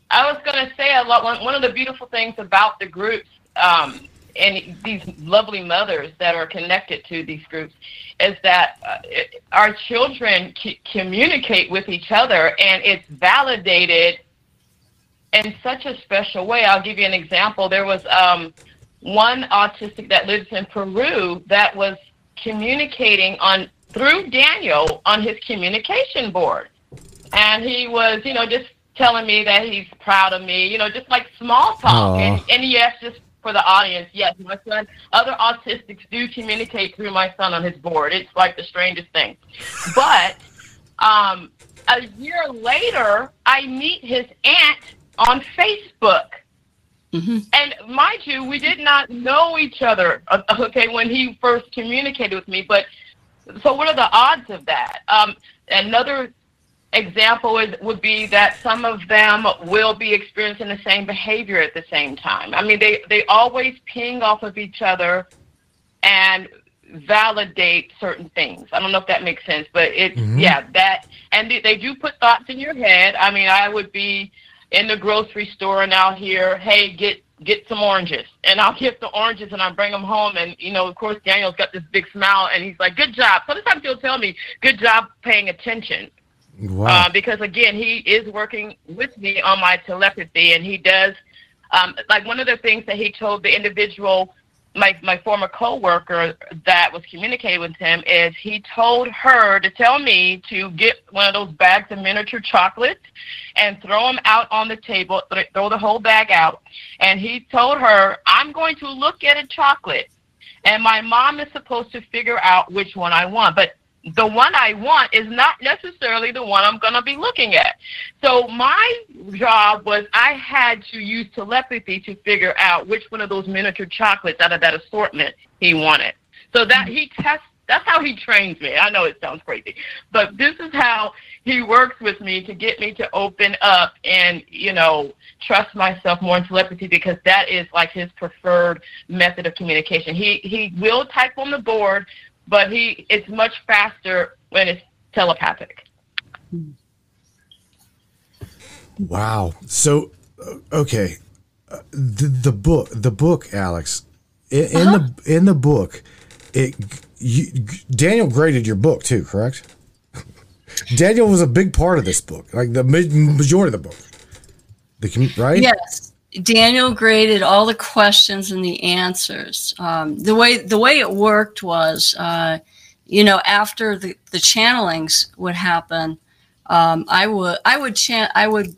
I was going to say a lot. One, one of the beautiful things about the groups um, and these lovely mothers that are connected to these groups is that uh, it, our children c- communicate with each other, and it's validated in such a special way. I'll give you an example. There was um, one autistic that lives in Peru that was communicating on through Daniel on his communication board, and he was, you know, just telling me that he's proud of me, you know, just like small talk. And, and yes, just for the audience, yes, my son, other autistics do communicate through my son on his board. It's like the strangest thing. But um, a year later, I meet his aunt on Facebook. hmm And mind you, we did not know each other, uh, okay, when he first communicated with me. But so, what are the odds of that? Um, another example is, would be that some of them will be experiencing the same behavior at the same time. I mean, they, they always ping off of each other and validate certain things. I don't know if that makes sense, but it's, Mhm. yeah, that, and they, they do put thoughts in your head. I mean, I would be in the grocery store and I'll hear, hey, get get some oranges. And I'll get the oranges and I bring them home. And, you know, of course, Daniel's got this big smile and he's like, good job. Sometimes he'll tell me, good job paying attention. Wow. Uh, because, again, he is working with me on my telepathy and he does, um, like one of the things that he told the individual, my, my former coworker that was communicating with him is he told her to tell me to get one of those bags of miniature chocolates and throw them out on the table, th- throw the whole bag out. And he told her, I'm going to look at a chocolate, and my mom is supposed to figure out which one I want. But the one I want is not necessarily the one I'm going to be looking at. So my job was I had to use telepathy to figure out which one of those miniature chocolates out of that assortment he wanted. So that he tests. That's how he trains me. I know it sounds crazy, but this is how he works with me to get me to open up and you know trust myself more in telepathy because that is like his preferred method of communication. He he will type on the board, but he it's much faster when it's telepathic. Wow. So, uh, okay, uh, the the book, the book, Alex, in, in Uh-huh. the in the book, it you, Daniel graded your book too, correct? Daniel was a big part of this book, like the majority of the book. The commu- right? Yes. Daniel graded all the questions and the answers. Um, the way the way it worked was, uh, you know, after the, the channelings would happen, um, I would I would chan- I would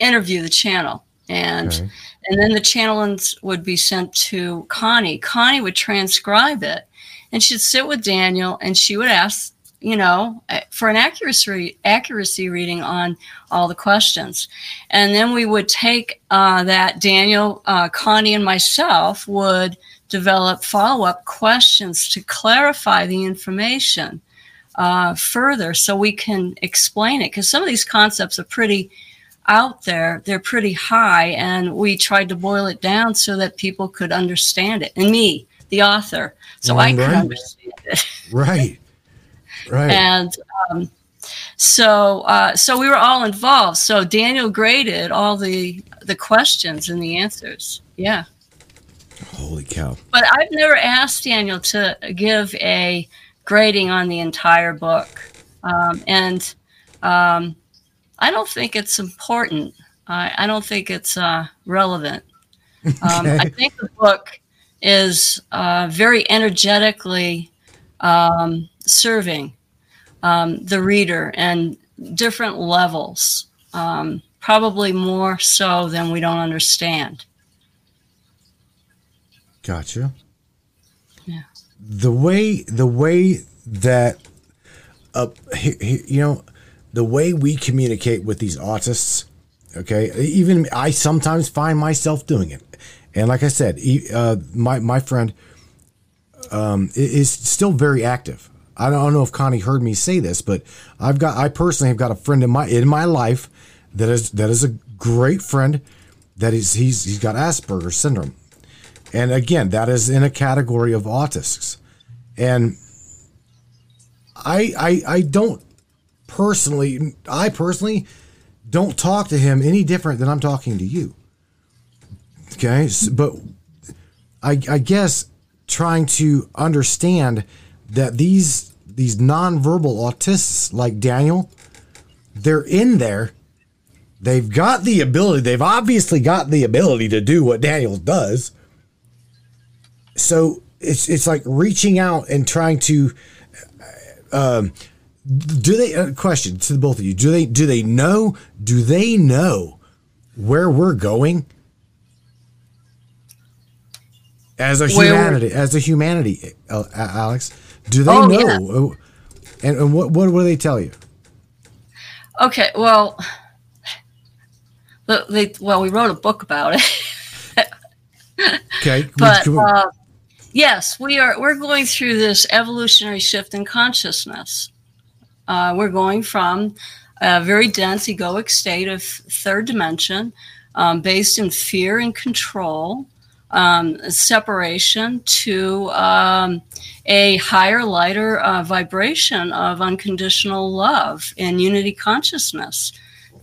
interview the channel, and Okay. and then the channelings would be sent to Connie. Connie would transcribe it, and she'd sit with Daniel, and she would ask, you know, eh, for an accuracy accuracy reading on all the questions, and then we would take uh, that Daniel, uh, Connie, and myself would develop follow up questions to clarify the information uh, further, so we can explain it. Because some of these concepts are pretty out there. They're pretty high and we tried to boil it down so that people could understand it. And me the author. So i could understand it. Right. Right. and um, so uh, so we were all involved so daniel graded all the the questions and the answers yeah Holy cow. but i've never asked daniel to give a grading on the entire book um, and um, i don't think it's important I, I don't think it's uh, relevant um, Okay. i think the book is uh, very energetically um, serving um, the reader and different levels um, probably more so than we don't understand Gotcha. Yeah. The way the way that uh, you know the way we communicate with these autists, okay? Even I sometimes find myself doing it, and like I said, he, uh, my my friend um, is still very active. I don't know if Connie heard me say this, but I've got I personally have got a friend in my in my life that is that is a great friend that is he's he's got Asperger's syndrome. And again, that is in a category of autists. And I I I don't personally I personally don't talk to him any different than I'm talking to you. Okay? But I I guess trying to understand that these these nonverbal autists like Daniel, they're in there. They've got the ability. They've obviously got the ability to do what Daniel does so it's it's like reaching out and trying to um do they uh, question to the both of you do they do they know do they know where we're going as a humanity as a humanity uh, alex do they Oh, know yeah. Uh, and, and what, what what do they tell you Okay, well, they, well, we wrote a book about it, okay but Can we- uh, yes, we are. We're going through this evolutionary shift in consciousness. Uh, we're going from a very dense egoic state of third dimension, um, based in fear and control, um, separation, to um, a higher, lighter uh, vibration of unconditional love and unity consciousness.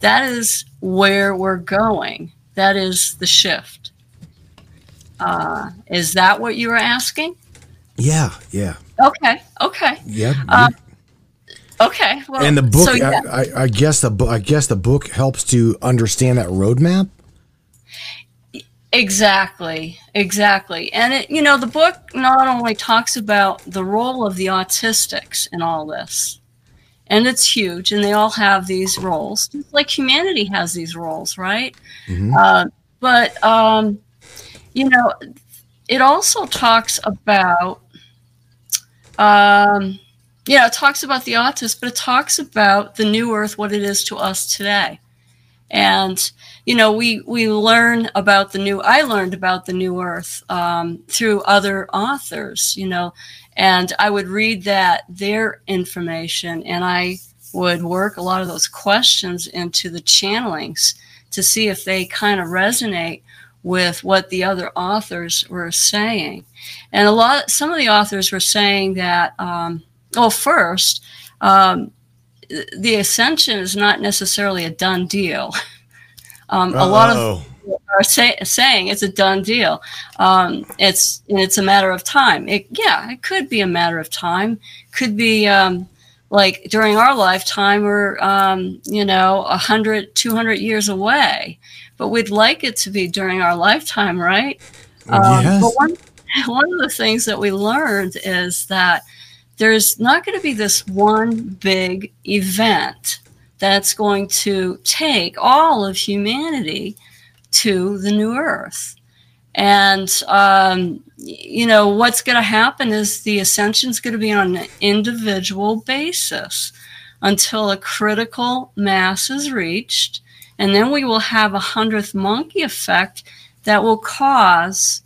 That is where we're going. That is the shift. Uh, is that what you were asking? yeah yeah Okay. Okay. yeah Uh, Okay. Well, and the book So, yeah. I, I, I guess the bu- i guess the book helps to understand that roadmap Exactly, exactly. And it, you know, the book not only talks about the role of the autistics in all this, and it's huge, and they all have these roles, like humanity has these roles, right? Uh, but um, you know, it also talks about, um, yeah, it talks about the autist, but it talks about the new Earth, what it is to us today, and you know we we learn about the new i learned about the new earth um, through other authors you know and i would read that their information and i would work a lot of those questions into the channelings to see if they kind of resonate with what the other authors were saying. And a lot some of the authors were saying that um, well first um, the ascension is not necessarily a done deal um, a lot of Uh-oh. are say, saying it's a done deal. Um, it's it's a matter of time. It, yeah, it could be a matter of time. Could be um, like during our lifetime we're um, you know 100 200 years away but we'd like it to be during our lifetime right um, Yes. but one, one of the things that we learned is that there's not going to be this one big event that's going to take all of humanity to the new earth. And um, you know what's going to happen is the ascension is going to be on an individual basis until a critical mass is reached and then we will have a hundredth monkey effect that will cause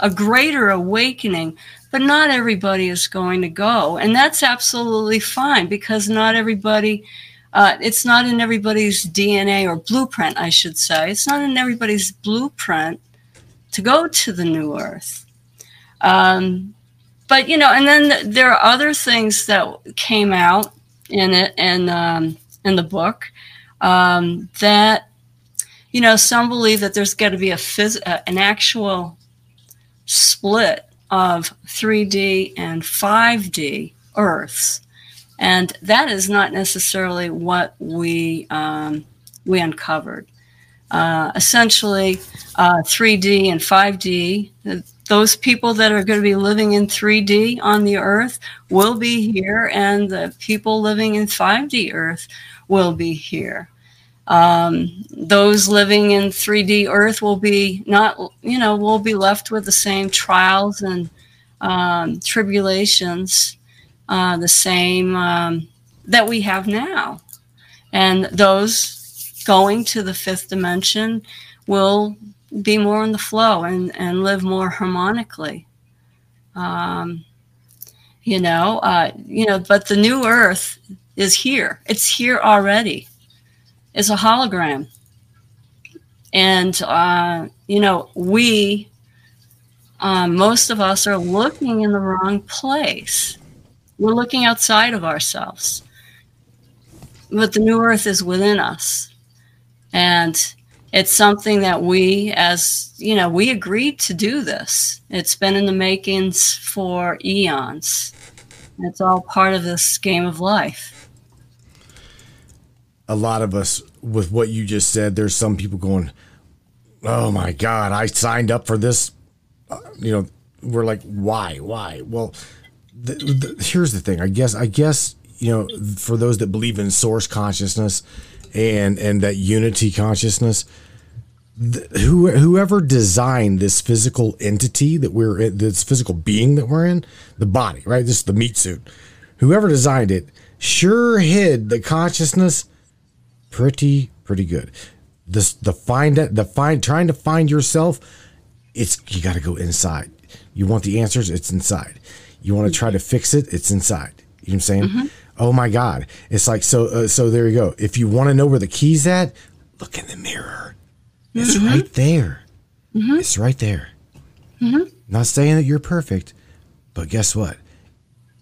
a greater awakening but not everybody is going to go. And that's absolutely fine because not everybody uh, it's not in everybody's dna or blueprint i should say. It's not in everybody's blueprint to go to the new earth. Um, but you know and then th- there are other things that came out in it and um, in the book um, that you know some believe that there's got to be a phys- uh, an actual split of 3D and 5D Earths, and that is not necessarily what we um, we uncovered. Uh, essentially, uh, 3D and 5D. uh, Those people that are going to be living in 3D on the Earth will be here, and the people living in 5D Earth will be here um, those living in 3D Earth will be not, you know, will be left with the same trials and um, tribulations, uh, the same um, that we have now. And those going to the fifth dimension will be more in the flow and, and live more harmonically. Um, you know, uh, you know, but the new Earth is here. It's here already is a hologram. And, uh, you know, we, um, most of us are looking in the wrong place. We're looking outside of ourselves. But the new earth is within us. And it's something that we, as, you know, we agreed to do this. It's been in the makings for eons. It's all part of this game of life. A lot of us with what you just said there's some people going oh my god i signed up for this Uh, you know we're like why why well the, the, here's the thing i guess i guess you know for those that believe in source consciousness and and that unity consciousness th- who, whoever designed this physical entity that we're in, this physical being that we're in, the body, right? This is the meat suit. Whoever designed it sure hid the consciousness pretty, pretty good. This the find that the find trying to find yourself, it's you got to go inside. You want the answers, it's inside. You want to try to fix it, it's inside. You know what I'm saying? Mm-hmm. Oh my God! It's like so. Uh, so there you go. If you want to know where the key's at, look in the mirror. It's mm-hmm. right there. Mm-hmm. It's right there. Not saying that you're perfect, but guess what?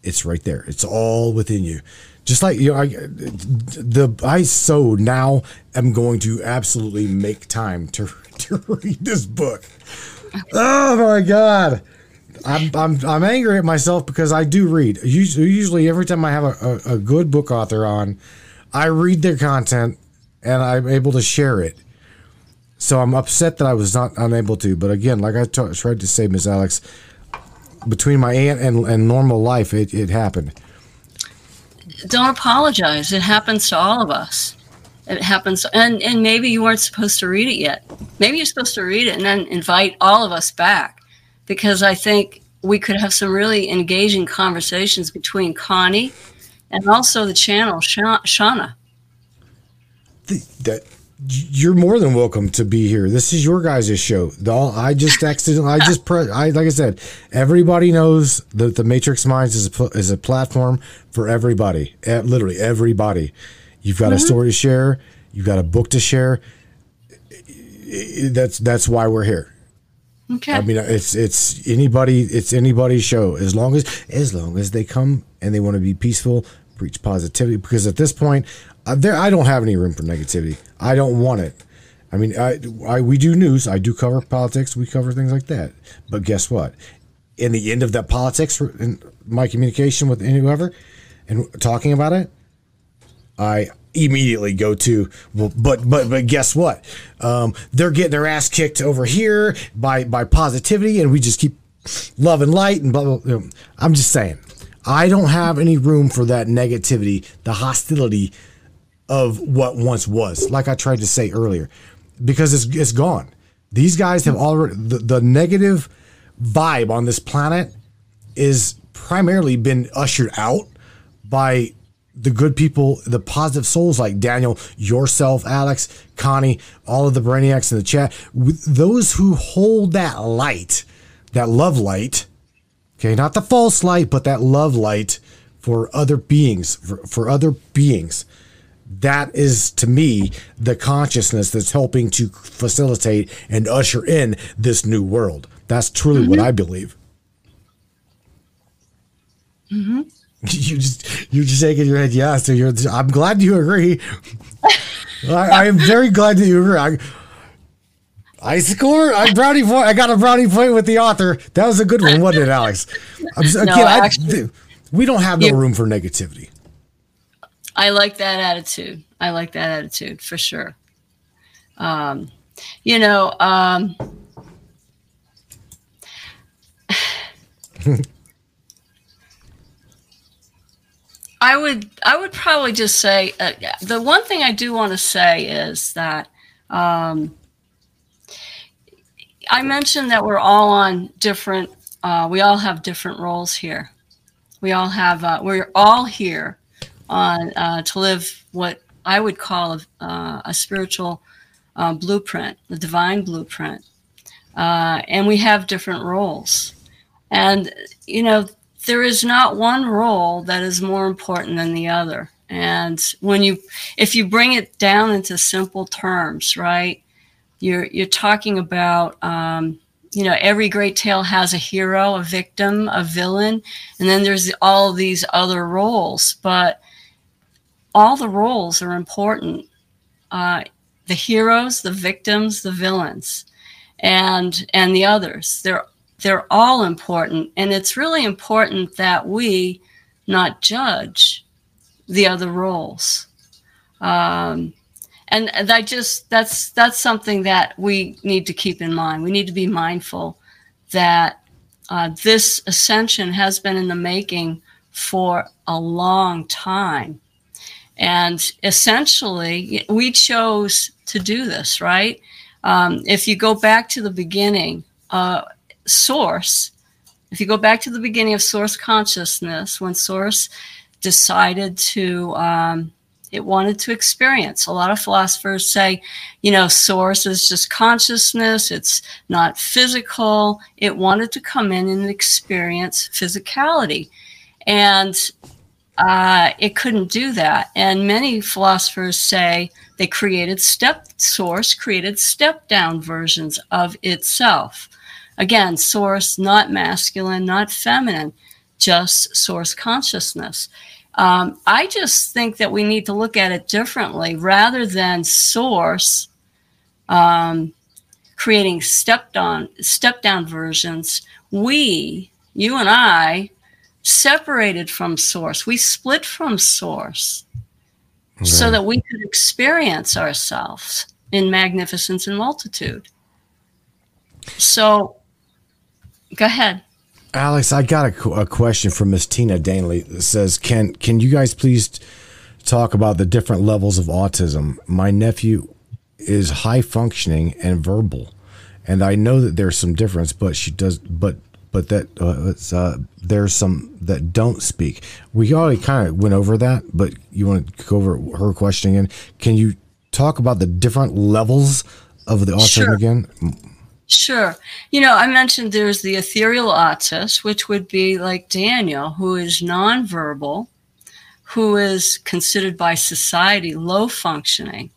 It's right there. It's all within you. Just like you know, I, the I so now am going to absolutely make time to to read this book. Oh my god. I'm, I'm, I'm angry at myself because I do read. Usually, usually every time I have a, a, a good book author on, I read their content and I'm able to share it. So I'm upset that I was not unable to. But again, like I t- tried to say, Miss Alex, between my aunt and, and normal life, it, it happened. Don't apologize. It happens to all of us. It happens, and and maybe you weren't supposed to read it yet. Maybe you're supposed to read it and then invite all of us back, because I think we could have some really engaging conversations between Connie and also the channel Sha- Shauna. Th- that you're more than welcome to be here. This is your guys' show. The, I just accidentally, I just pre- I like I said, everybody knows that the Matrix Minds is a pl- is a platform for everybody. Literally everybody. You've got a mm-hmm. story to share. You've got a book to share. That's that's why we're here. Okay. I mean, it's it's anybody it's anybody's show as long as as long as they come and they want to be peaceful, preach positivity. Because at this point, uh, there I don't have any room for negativity. I don't want it. I mean, I, I we do news. I do cover politics. We cover things like that. But guess what? In the end of that politics, in my communication with whoever, and talking about it, I immediately go to well but but but guess what um they're getting their ass kicked over here by by positivity and we just keep love and light and blah blah, blah. i'm just saying i don't have any room for that negativity the hostility of what once was like i tried to say earlier because it's it's gone these guys have already the, the negative vibe on this planet is primarily been ushered out by the good people, the positive souls like Daniel, yourself, Alex, Connie, all of the brainiacs in the chat, those who hold that light, that love light, okay, not the false light, but that love light for other beings, for, for other beings. That is to me the consciousness that's helping to facilitate and usher in this new world. That's truly mm-hmm. what I believe. Mm-hmm. You just you're just shaking your head. Yeah, so you're. I'm glad you agree. I, I, am very glad that you agree. I, I score. I brownie point. I got a brownie point with the author. That was a good one, wasn't it, Alex? Just, no, again, actually, I, we don't have no room for negativity. I like that attitude. I like that attitude for sure. Um, you know, um, I would I would probably just say uh, the one thing I do want to say is that um, I mentioned that we're all on different. Uh, we all have different roles here. We all have. Uh, we're all here on uh, to live what I would call a, uh, a spiritual uh, blueprint, the divine blueprint, and we have different roles. And you know there is not one role that is more important than the other. And when you, if you bring it down into simple terms, right, you're you're talking about, um, you know, every great tale has a hero, a victim, a villain, and then there's all these other roles. But all the roles are important. Uh, the heroes, the victims, the villains, and and the others. They're they're all important. And it's really important that we not judge the other roles. Um, and that just that's that's something that we need to keep in mind. We need to be mindful that uh, this ascension has been in the making for a long time. And essentially, we chose to do this, right? Um, if you go back to the beginning, uh, source, if you go back to the beginning of source consciousness, when source decided to, um, it wanted to experience. A lot of philosophers say, you know, source is just consciousness, it's not physical. It wanted to come in and experience physicality. And uh, it couldn't do that. And many philosophers say they created step source, created step down versions of itself. Again, source, not masculine, not feminine, just source consciousness. Um, I just think that we need to look at it differently rather than source um, creating step down, step down versions. We, you and I, separated from source. We split from source so that we could experience ourselves in magnificence and multitude. So Go ahead. Alex, I got a, a question from Miss Tina Danley that says, "Can can you guys please talk about the different levels of autism? My nephew is high functioning and verbal, and I know that there's some difference, but she does, but but that uh, uh, there's some that don't speak. We already kind of went over that, but you want to go over her question again? Can you talk about the different levels of the autism sure. again? Sure. You know, I mentioned there's the ethereal autist, which would be like Daniel, who is nonverbal, who is considered by society low functioning.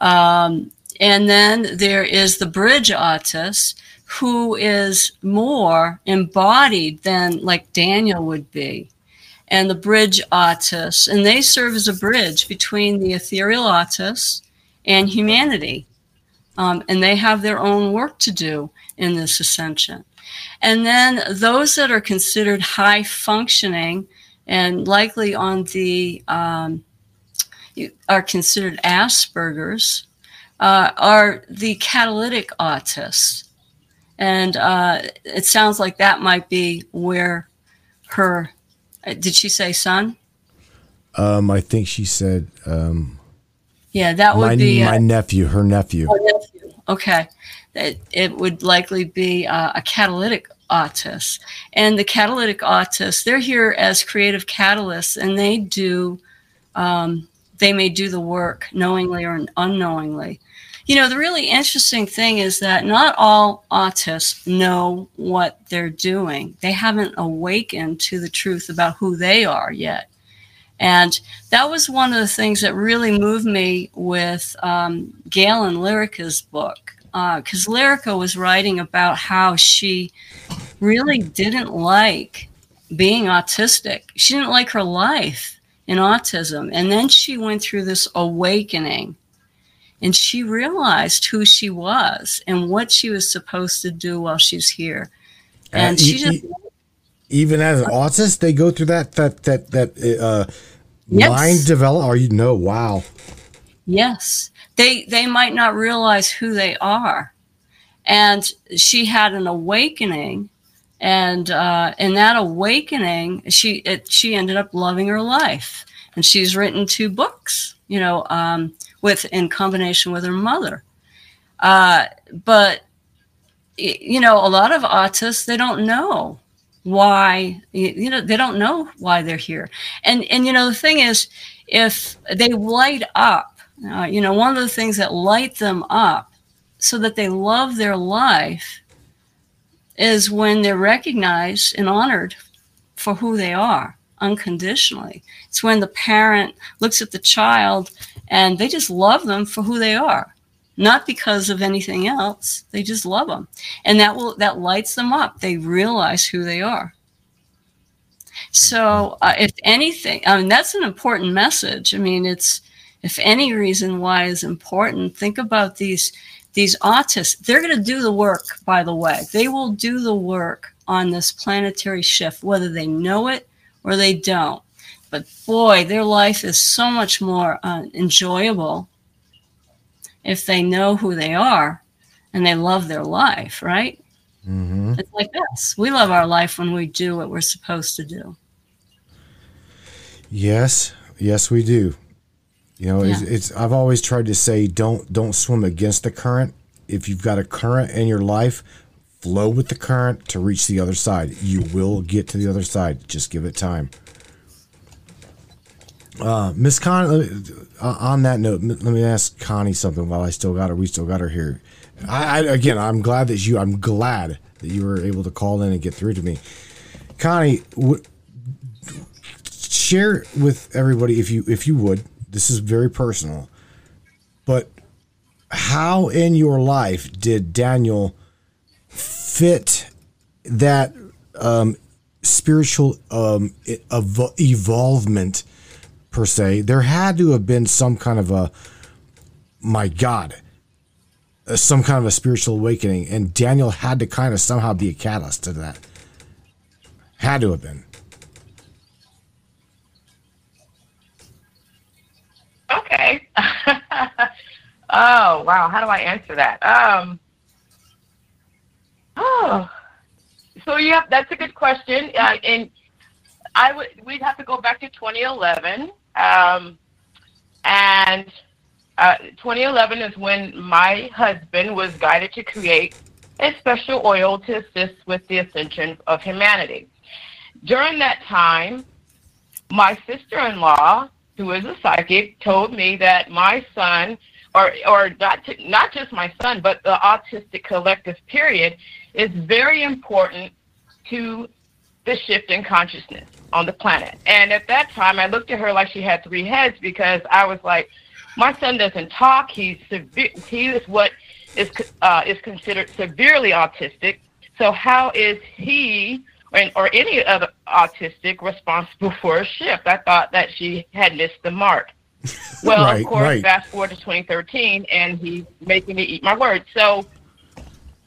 Um, and then there is the bridge autist, who is more embodied than like Daniel would be. And the bridge autists, and they serve as a bridge between the ethereal autists and humanity. Um, and they have their own work to do in this ascension. And then those that are considered high functioning and likely on the um, are considered Asperger's, uh, are the catalytic autists. And uh, it sounds like that might be where her, uh, did she say son? Um, I think she said, um, yeah, that would my, be my nephew, her nephew. Nephew. Okay. It, it would likely be uh, a catalytic autist. And the catalytic autists, they're here as creative catalysts and they do, um, they may do the work knowingly or unknowingly. You know, the really interesting thing is that not all autists know what they're doing. They haven't awakened to the truth about who they are yet. And that was one of the things that really moved me with um, Gail and Lyrica's book. Because uh, Lyrica was writing about how she really didn't like being autistic. She didn't like her life in autism. And then she went through this awakening and she realized who she was and what she was supposed to do while she's here. And she e- just. Even as an autist, they go through that that that that uh, yes. mind develop. Are you know? Wow. Yes, they they might not realize who they are, and she had an awakening and uh, in that awakening, she it, she ended up loving her life, and she's written two books, you know, um, with in combination with her mother. Uh, but you know, a lot of autists they don't know why you know they don't know why they're here, and and you know the thing is, if they light up, uh, you know, one of the things that light them up, so that they love their life is when they're recognized and honored for who they are unconditionally. It's when the parent looks at the child and they just love them for who they are, not because of anything else. They just love them. And that will that lights them up. They realize who they are. So, uh, if anything, I mean that's an important message. I mean, it's if any reason why is important, think about these these autists, they're going to do the work, by the way. They will do the work on this planetary shift, whether they know it or they don't. But boy, their life is so much more uh, enjoyable if they know who they are and they love their life, right? Mm-hmm. It's like us. We love our life when we do what we're supposed to do. Yes, yes, we do. You know, yeah. it's, it's, I've always tried to say don't don't swim against the current. If you've got a current in your life, flow with the current to reach the other side. You will get to the other side. Just give it time. Uh, Miss Connie, uh, on that note, let me ask Connie something while I still got her. We still got her here. I, I, again, I'm glad that you. I'm glad that you were able to call in and get through to me. Connie, w- share with everybody if you if you would this is very personal, but how in your life did Daniel fit that um, spiritual um, ev- evolvement per se? There had to have been some kind of a, my God, uh, some kind of a spiritual awakening, and Daniel had to kind of somehow be a catalyst to that. Had to have been. Okay. oh wow, how do I answer that? Um. Oh, so yeah, that's a good question, uh, and I would we'd have to go back to 2011, um, and uh, 2011 is when my husband was guided to create a special oil to assist with the ascension of humanity. During that time, my sister-in-law who is a psychic, told me that my son, or or not to, not just my son, but the autistic collective period, is very important to the shift in consciousness on the planet. And at that time, I looked at her like she had three heads because I was like, my son doesn't talk. He's severe. He is what is uh, is considered severely autistic. So how is he or, or any other autistic responsible for a shift. I thought that she had missed the mark. Well, right, of course, right. fast forward to 2013, and he's making me eat my words. So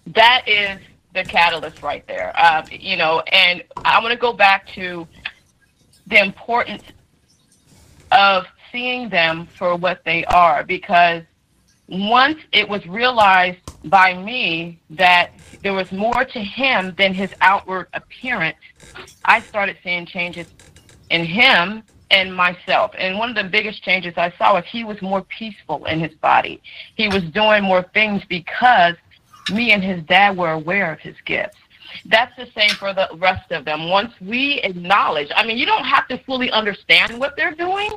that is the catalyst right there. Uh, you know, and I want to go back to the importance of seeing them for what they are because once it was realized by me that there was more to him than his outward appearance, I started seeing changes in him and myself. And one of the biggest changes I saw was he was more peaceful in his body. He was doing more things because me and his dad were aware of his gifts. That's the same for the rest of them. Once we acknowledge, I mean, you don't have to fully understand what they're doing,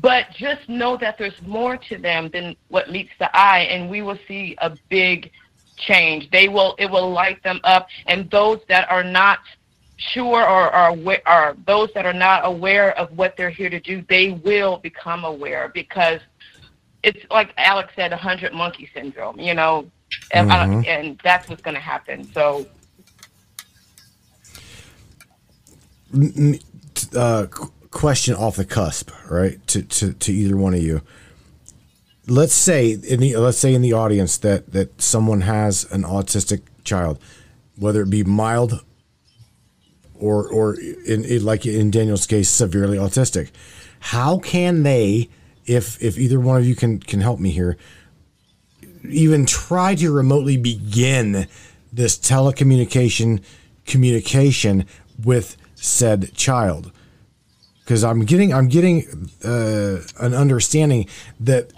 but just know that there's more to them than what meets the eye, and we will see a big change. They will, it will light them up, and those that are not sure or are, are those that are not aware of what they're here to do, they will become aware because it's like Alex said, a hundred monkey syndrome. You know, and, mm-hmm. and that's what's going to happen. So. Uh, question off the cusp, right? To, to, to either one of you. Let's say in the let's say in the audience that that someone has an autistic child, whether it be mild or or in, in like in Daniel's case, severely autistic. How can they, if if either one of you can can help me here, even try to remotely begin this telecommunication communication with said child? Because I'm getting I'm getting uh, an understanding that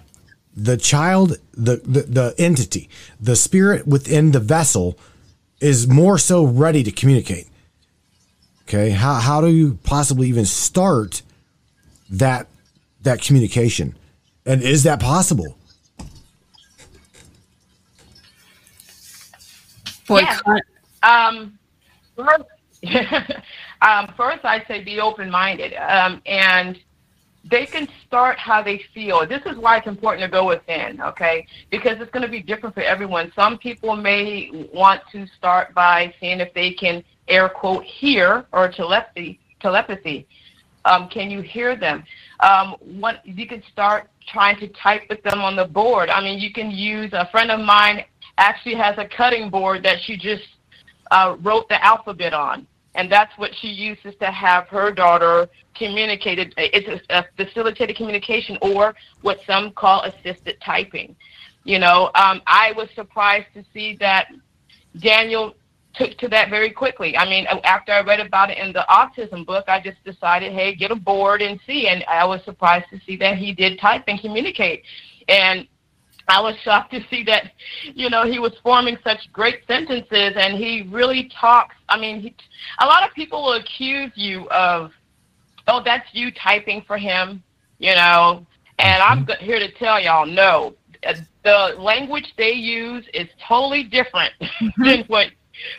the child, the, the the entity, the spirit within the vessel, is more so ready to communicate Okay, how how do you possibly even start that that communication, and is that possible? Boy, yeah. um, first, um, first I'd say be open minded, um, and they can start how they feel. This is why it's important to go within, okay? Because it's going to be different for everyone. Some people may want to start by seeing if they can air quote hear or telepathy telepathy. Um, can you hear them? Um, what you can start trying to type with them on the board. I mean, you can use a friend of mine actually has a cutting board that she just uh, wrote the alphabet on, and that's what she uses to have her daughter communicated. It's a, a facilitated communication, or what some call assisted typing. You know, um, I was surprised to see that Daniel took to that very quickly. I mean, after I read about it in the autism book, I just decided, hey, get a board and see. And I was surprised to see that he did type and communicate. And I was shocked to see that, you know, he was forming such great sentences and he really talks. I mean, he, a lot of people will accuse you of, oh, that's you typing for him, you know. And I'm mm-hmm. here to tell y'all, no, the language they use is totally different than what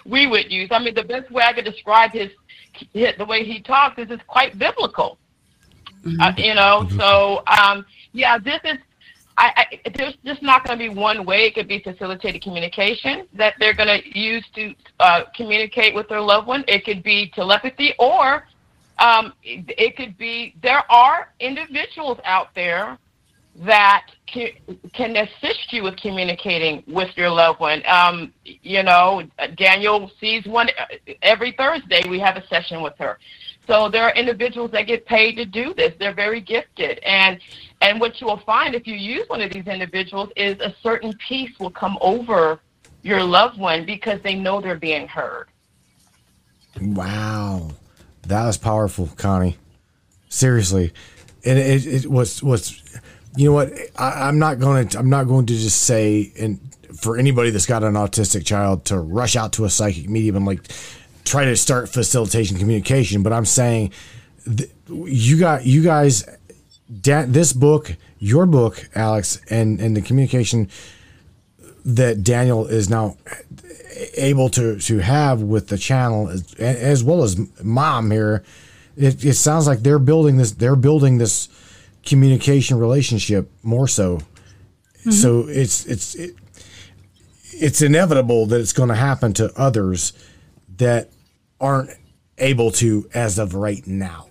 we would use. I mean, the best way I could describe his, his the way he talks is it's quite biblical. Mm-hmm. Uh, you know, so um, yeah, this is. I, I, there's just not going to be one way. It could be facilitated communication that they're going to use to uh, communicate with their loved one. It could be telepathy, or um, it, could be there are individuals out there that can assist you with communicating with your loved one. Um, you know, Daniel sees one every Thursday. We have a session with her. So there are individuals that get paid to do this. They're very gifted, and and what you will find if you use one of these individuals is a certain peace will come over your loved one because they know they're being heard. Wow, that was powerful, Connie. Seriously, and it, it was was you know what? I, am not to. I'm not going to just say and for anybody that's got an autistic child to rush out to a psychic medium and like try to start facilitation communication. But I'm saying th- you got you guys. Da- this book, your book, Alex, and and the communication that Daniel is now able to to have with the channel as, as well as mom here. It, it sounds like they're building this. They're building this communication relationship more so. Mm-hmm. So it's it's it, it's inevitable that it's going to happen to others that aren't able to as of right now.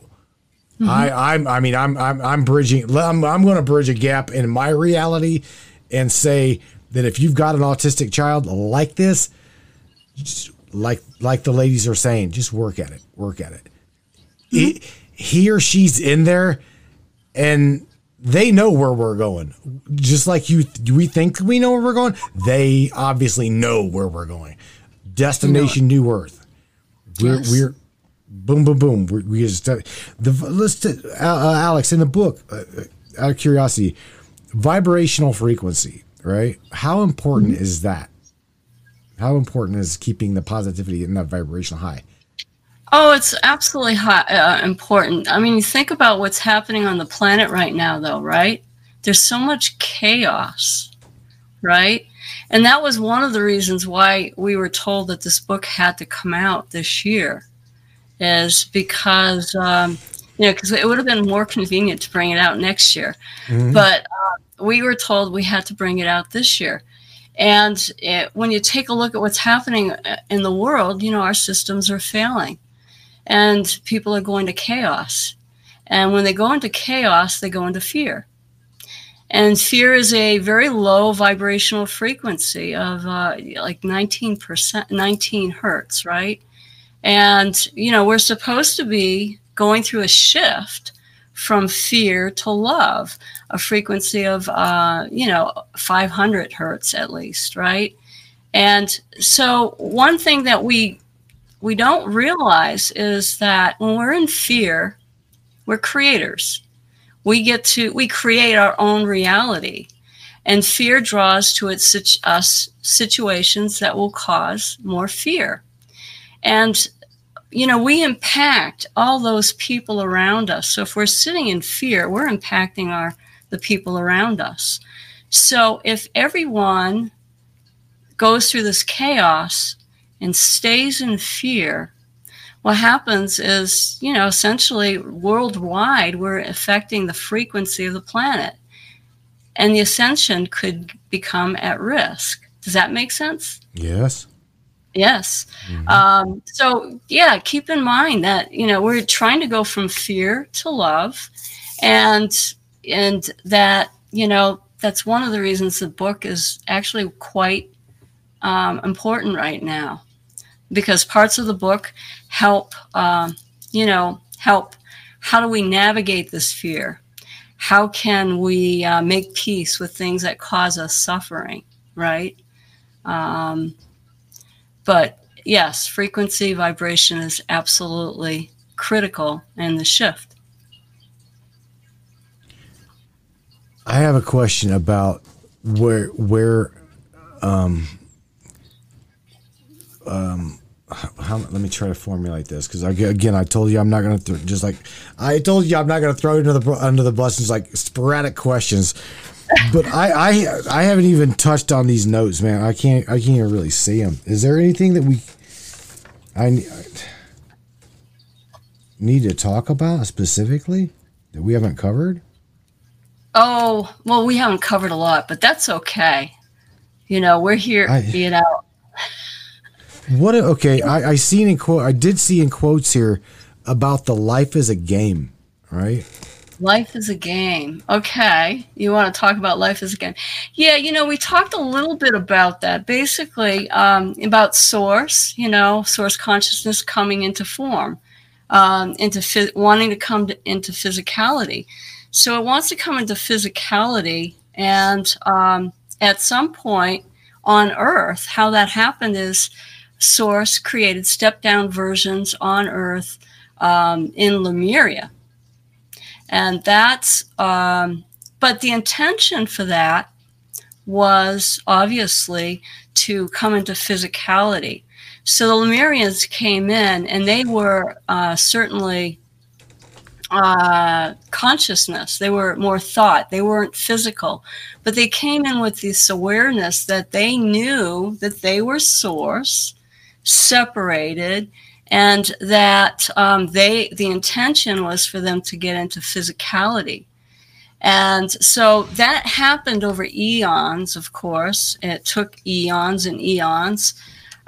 Mm-hmm. I I'm I mean I'm I'm I'm bridging I'm I'm going to bridge a gap in my reality and say that if you've got an autistic child like this, like like the ladies are saying, just work at it, work at it. Mm-hmm. it he or she's in there and they know where we're going. Just like you, we think we know where we're going. They obviously know where we're going. Destination New Earth. We're Yes. we're boom boom boom. We're, we just the list. Uh, uh, Alex in the book. Uh, out of curiosity, vibrational frequency. Right? How important is that? How important is keeping the positivity in that vibrational high? Oh, it's absolutely high, uh, important. I mean, you think about what's happening on the planet right now, though, right? There's so much chaos, right? And that was one of the reasons why we were told that this book had to come out this year, is because, um, you know, because it would have been more convenient to bring it out next year. But uh, we were told we had to bring it out this year. And it, when you take a look at what's happening uh, in the world, you know, our systems are failing and people are going to chaos. And when they go into chaos, they go into fear. And fear is a very low vibrational frequency of uh, like 19%, 19 hertz, right? And, you know, we're supposed to be going through a shift from fear to love, a frequency of, uh, you know, 500 hertz at least, right? And so, one thing that we we don't realize is that when we're in fear, we're creators. We get to we create our own reality, and fear draws to its us situations that will cause more fear. And you know, we impact all those people around us. So if we're sitting in fear, we're impacting our the people around us. So if everyone goes through this chaos and stays in fear, what happens is, you know, essentially worldwide, we're affecting the frequency of the planet. And the ascension could become at risk. Does that make sense? Yes. Yes. Um, so, yeah, keep in mind that, you know, we're trying to go from fear to love. And, and that, you know, that's one of the reasons the book is actually quite um, important right now because parts of the book help, um, you know, help. How do we navigate this fear? How can we uh, make peace with things that cause us suffering, right? Um, but yes, frequency vibration is absolutely critical in the shift. I have a question about where where um um how, let me try to formulate this because again I told you I'm not gonna th- just like I told you I'm not gonna throw it under the under the bus it's like sporadic questions but I, I I haven't even touched on these notes man I can't I can't even really see them is there anything that we I, I need to talk about specifically that we haven't covered Oh, well, we haven't covered a lot, but that's okay. You know, we're here, I- you know. What? a- Okay, I, I seen in quote. I did see in quotes here about the life is a game, right? Life is a game. Okay. You want to talk about life is a game? Yeah, you know, we talked a little bit about that. Basically, um, about source, you know, source consciousness coming into form, um, into wanting to come to, into physicality. So it wants to come into physicality. And um, at some point on Earth, how that happened is source created step down versions on Earth um, in Lemuria. And that's um, but the intention for that was obviously to come into physicality. So the lemurians came in and they were uh, certainly uh, consciousness. They were more thought. They weren't physical. But they came in with this awareness that they knew that they were source separated and that um, they the intention was for them to get into physicality. And so that happened over eons of course. It took eons and eons.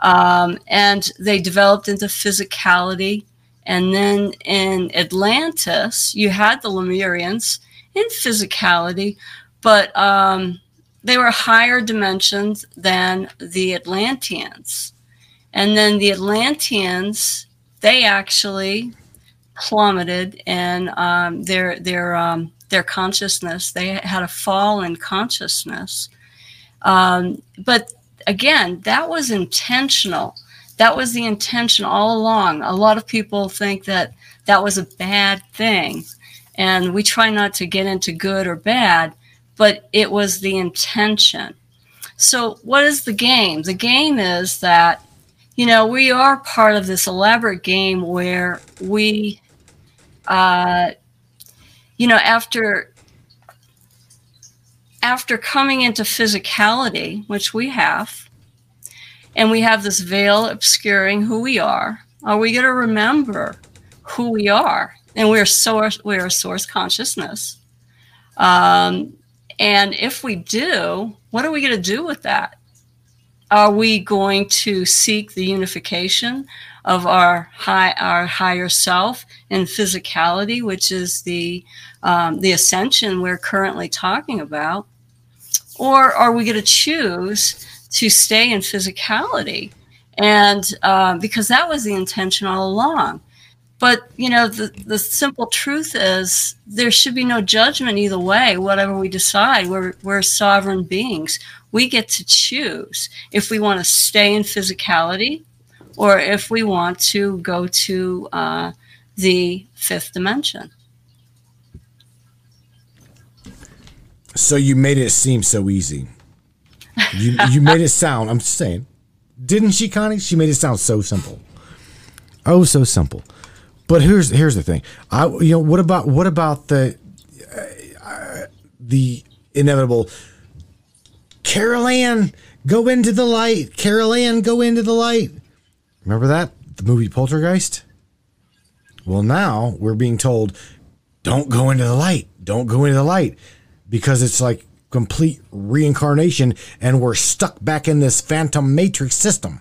Um, and they developed into physicality. And then in atlantis you had the lemurians in physicality but um, they were higher dimensions than the atlanteans and then the Atlanteans, they actually plummeted in um, their their um, their consciousness. They had a fall in consciousness. Um, but again, that was intentional. That was the intention all along. A lot of people think that that was a bad thing. And we try not to get into good or bad, but it was the intention. So, what is the game? The game is that, you know, we are part of this elaborate game where we, uh, you know, after after coming into physicality, which we have, and we have this veil obscuring who we are, are we going to remember who we are? And we're source, we're source consciousness. Um, and if we do, what are we going to do with that? Are we going to seek the unification of our high, our higher self in physicality, which is the um, the ascension we're currently talking about, or are we going to choose to stay in physicality? And uh, because that was the intention all along. But you know, the, the simple truth is there should be no judgment either way, whatever we decide. We're, we're sovereign beings. We get to choose if we want to stay in physicality or if we want to go to uh, the fifth dimension. So you made it seem so easy. You you made it sound. I'm just saying, didn't she, Connie? She made it sound so simple. Oh, so simple. But here's here's the thing. I you know what about what about the uh, the inevitable Carol Anne go into the light. Carol Anne go into the light. Remember that the movie Poltergeist? Well, now we're being told don't go into the light. Don't go into the light because it's like complete reincarnation and we're stuck back in this phantom matrix system.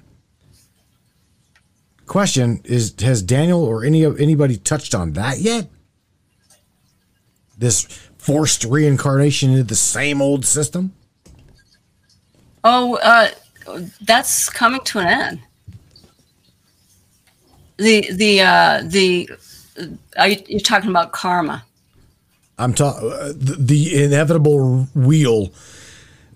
Question is has Daniel or any of anybody touched on that yet? This forced reincarnation into the same old system? Oh, uh, that's coming to an end. The the uh, the are you, you're talking about karma? I'm talking uh, the, the inevitable wheel,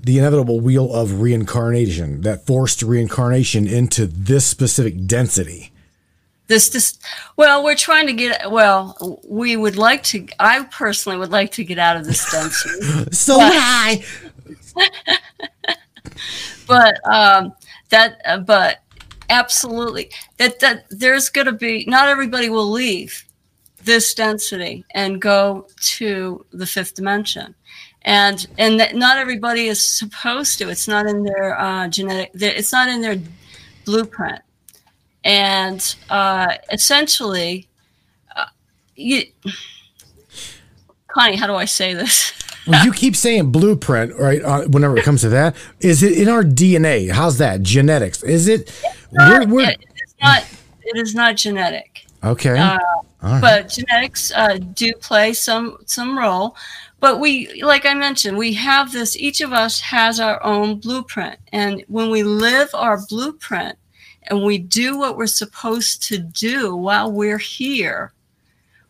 the inevitable wheel of reincarnation, that forced reincarnation into this specific density. This, this, well, we're trying to get, well, we would like to, I personally would like to get out of this density. so high. but, um, that, uh, but absolutely that, that there's going to be, not everybody will leave this density and go to the fifth dimension and and not everybody is supposed to it's not in their uh, genetic it's not in their blueprint and uh, essentially uh, you connie how do i say this well, you keep saying blueprint, right? Uh, whenever it comes to that, is it in our DNA? How's that genetics? Is it? Not, we're, we're, it's not. It is not genetic. Okay. Uh, right. But genetics uh, do play some some role. But we, like I mentioned, we have this. Each of us has our own blueprint, and when we live our blueprint and we do what we're supposed to do while we're here,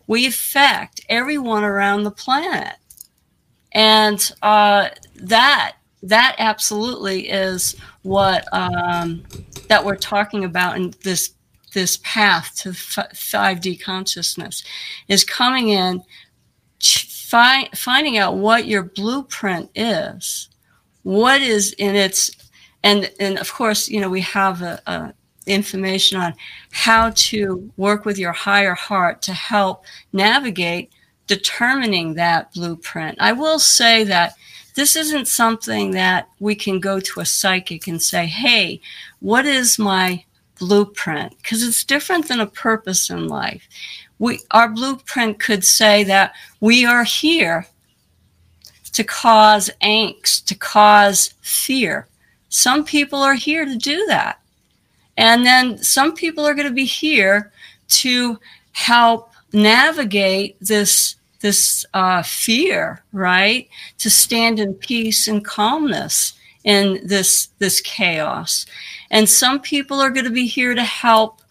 we affect everyone around the planet, and uh, that that absolutely is what um, that we're talking about in this this path to 5D consciousness is coming in, fi- finding out what your blueprint is, what is in its, and and of course, you know, we have a, a information on how to work with your higher heart to help navigate determining that blueprint. I will say that this isn't something that we can go to a psychic and say, hey, what is my blueprint because it's different than a purpose in life. We, our blueprint could say that we are here to cause angst, to cause fear. Some people are here to do that. And then some people are going to be here to help navigate this this uh, fear, right? To stand in peace and calmness in this this chaos and some people are going to be here to help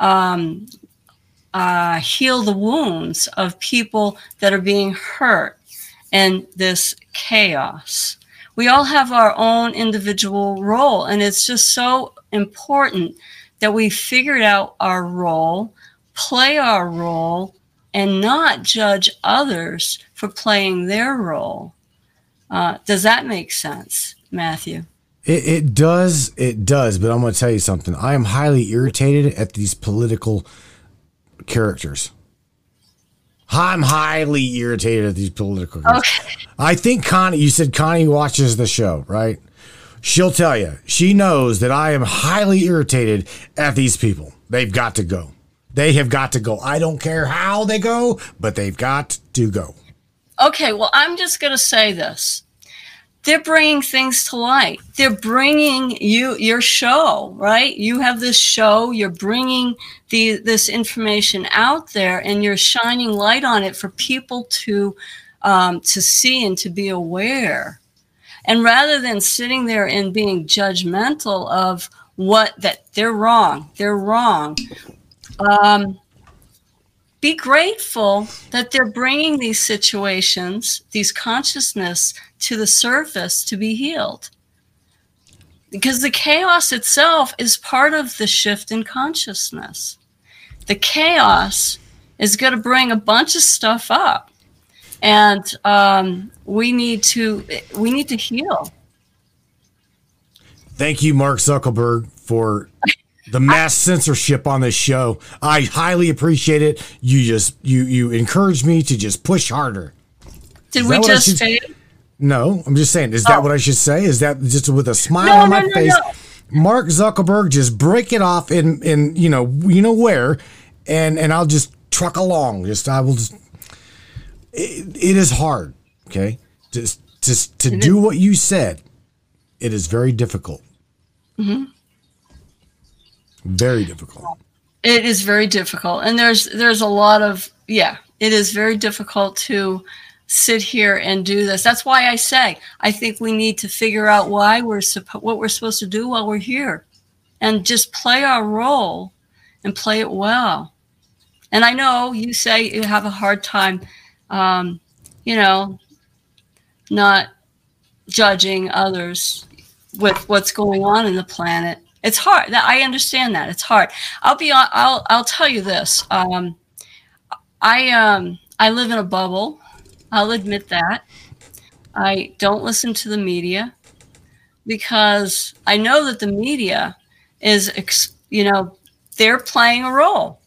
um, uh, heal the wounds of people that are being hurt in this chaos. We all have our own individual role, and it's just so important that we figured out our role, play our role, and not judge others for playing their role. Uh, does that make sense, Matthew? It, it does. It does. But I'm going to tell you something. I am highly irritated at these political characters. I'm highly irritated at these political. Okay. I think Connie, you said Connie watches the show, right? She'll tell you. She knows that I am highly irritated at these people. They've got to go. They have got to go. I don't care how they go, but they've got to go. Okay, well, I'm just going to say this. They're bringing things to light. They're bringing you your show, right? You have this show. You're bringing the this information out there, and you're shining light on it for people to um, to see and to be aware. And rather than sitting there and being judgmental of what that they're wrong, they're wrong. Um, be grateful that they're bringing these situations, these consciousness to the surface to be healed. Because the chaos itself is part of the shift in consciousness. The chaos is going to bring a bunch of stuff up, and um, we need to we need to heal. Thank you, Mark Zuckerberg, for the mass censorship on this show. I highly appreciate it. You just you you encourage me to just push harder. Did we that I just should- say? No, I'm just saying. Is that Oh. what I should say? Is that just with a smile No, on no, my no, face? Mark Zuckerberg, just break it off in in you know you know where, and and I'll just truck along. Just I will just. It, it is hard, okay. Just just to do what you said, it is very difficult. Mm-hmm. Very difficult. it is very difficult and there's there's a lot of yeah it is very difficult to sit here and do this that's why i say i think we need to figure out why we're suppo- what we're supposed to do while we're here and just play our role and play it well and i know you say you have a hard time um, you know not judging others with what's going on in the planet. It's hard. That I understand that it's hard. I'll be. I'll. I'll tell you this. Um, I um. I live in a bubble. I'll admit that. I don't listen to the media because I know that the media is, ex- you know, they're playing a role.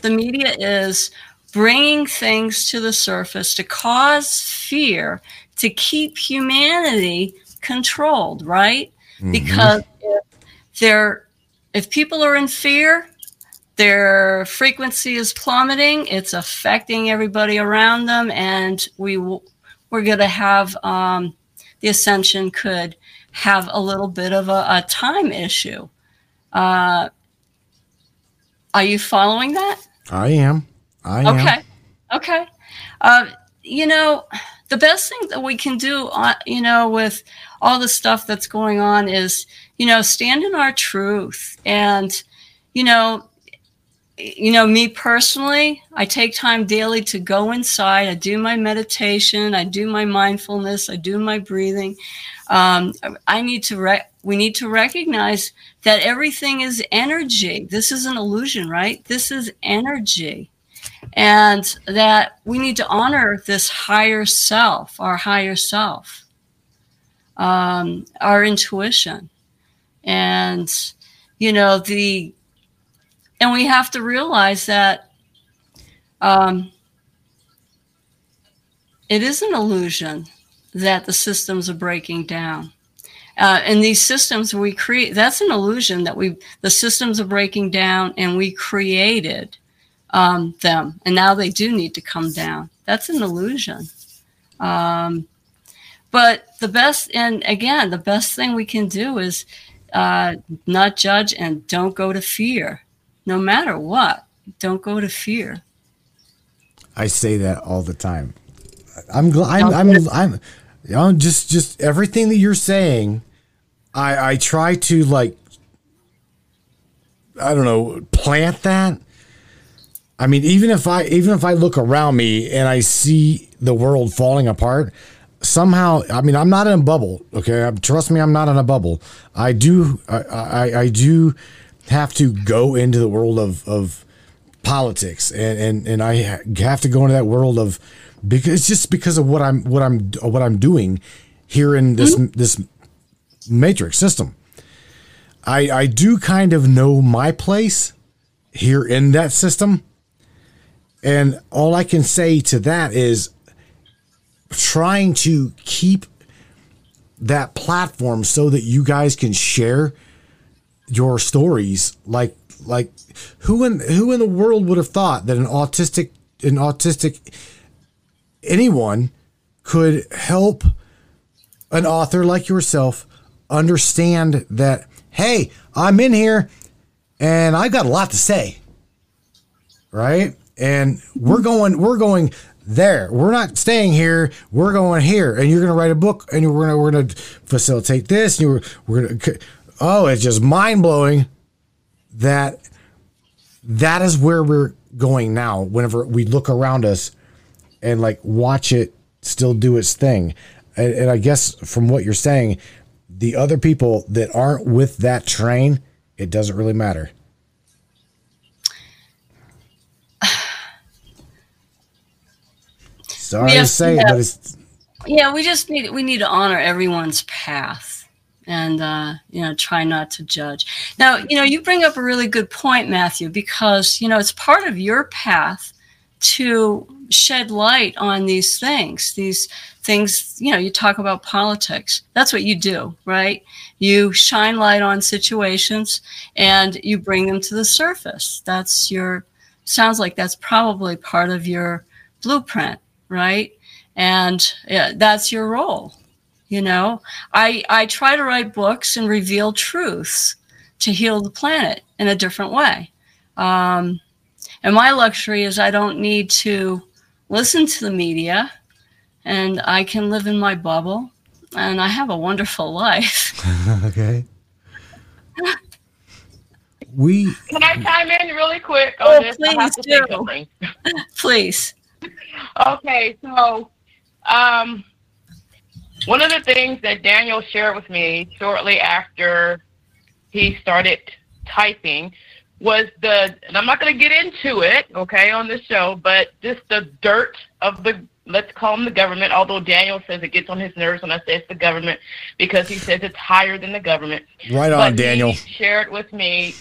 The media is bringing things to the surface to cause fear to keep humanity controlled, right? Because if they're if people are in fear, their frequency is plummeting. It's affecting everybody around them, and we we're going to have um, the ascension could have a little bit of a, a time issue. Uh, are you following that? I am. I am. Okay. Okay. Uh, you know, the best thing that we can do, uh, you know, with all the stuff that's going on is, you know, stand in our truth. And, you know, you know, me personally, I take time daily to go inside. I do my meditation. I do my mindfulness. I do my breathing. Um, I need to, re- we need to recognize that everything is energy. This is an illusion, right? This is energy and that we need to honor this higher self, our higher self, um, our intuition, and you know the, and we have to realize that um, it is an illusion that the systems are breaking down. Uh, and these systems we create, that's an illusion that we, the systems are breaking down and we created um, them, and now they do need to come down. That's an illusion. Um, but the best, and again, the best thing we can do is uh, not judge and don't go to fear, no matter what. Don't go to fear. I say that all the time. I'm glad. I'm. I'm. I'm. You know, just just everything that you're saying. I I try to like. I don't know. Plant that. I mean, even if I even if I look around me and I see the world falling apart, somehow, I mean, I'm not in a bubble. Okay, trust me, I'm not in a bubble. I do, I, I, I do have to go into the world of of politics, and and and I have to go into that world of because it's just because of what I'm what I'm what I'm doing here in this mm-hmm. this matrix system. I I do kind of know my place here in that system. And all I can say to that is trying to keep that platform so that you guys can share your stories. Like like who in who in the world would have thought that an autistic an autistic anyone could help an author like yourself understand that hey i'm in here and i've got a lot to say right? And we're going we're going there. We're not staying here. We're going here, and you're going to write a book, and we're going to we're going to facilitate this. And we're we're going to. Oh, it's just mind blowing that that is where we're going now. Whenever we look around us and like watch it still do its thing, and, and I guess from what you're saying, the other people that aren't with that train, it doesn't really matter. Sorry to say, yeah, but it's yeah. We just need we need to honor everyone's path and uh, you know try not to judge. Now you know you bring up a really good point, Matthew, because you know it's part of your path to shed light on these things. These things, you know, you talk about politics. That's what you do, right? You shine light on situations and you bring them to the surface. That's your sounds like that's probably part of your blueprint right? And yeah, that's your role. You know, I I try to write books and reveal truths to heal the planet in a different way. Um, and my luxury is I don't need to listen to the media, and I can live in my bubble, and I have a wonderful life. okay. we can I chime in really quick on oh, this? Please do. please okay, so um, one of the things that Daniel shared with me shortly after he started typing was the, and I'm not going to get into it, okay, on the show, but just the dirt of the, let's call them the government, although Daniel says it gets on his nerves when I say it's the government because he says it's higher than the government. Right on, but Daniel. He shared with me,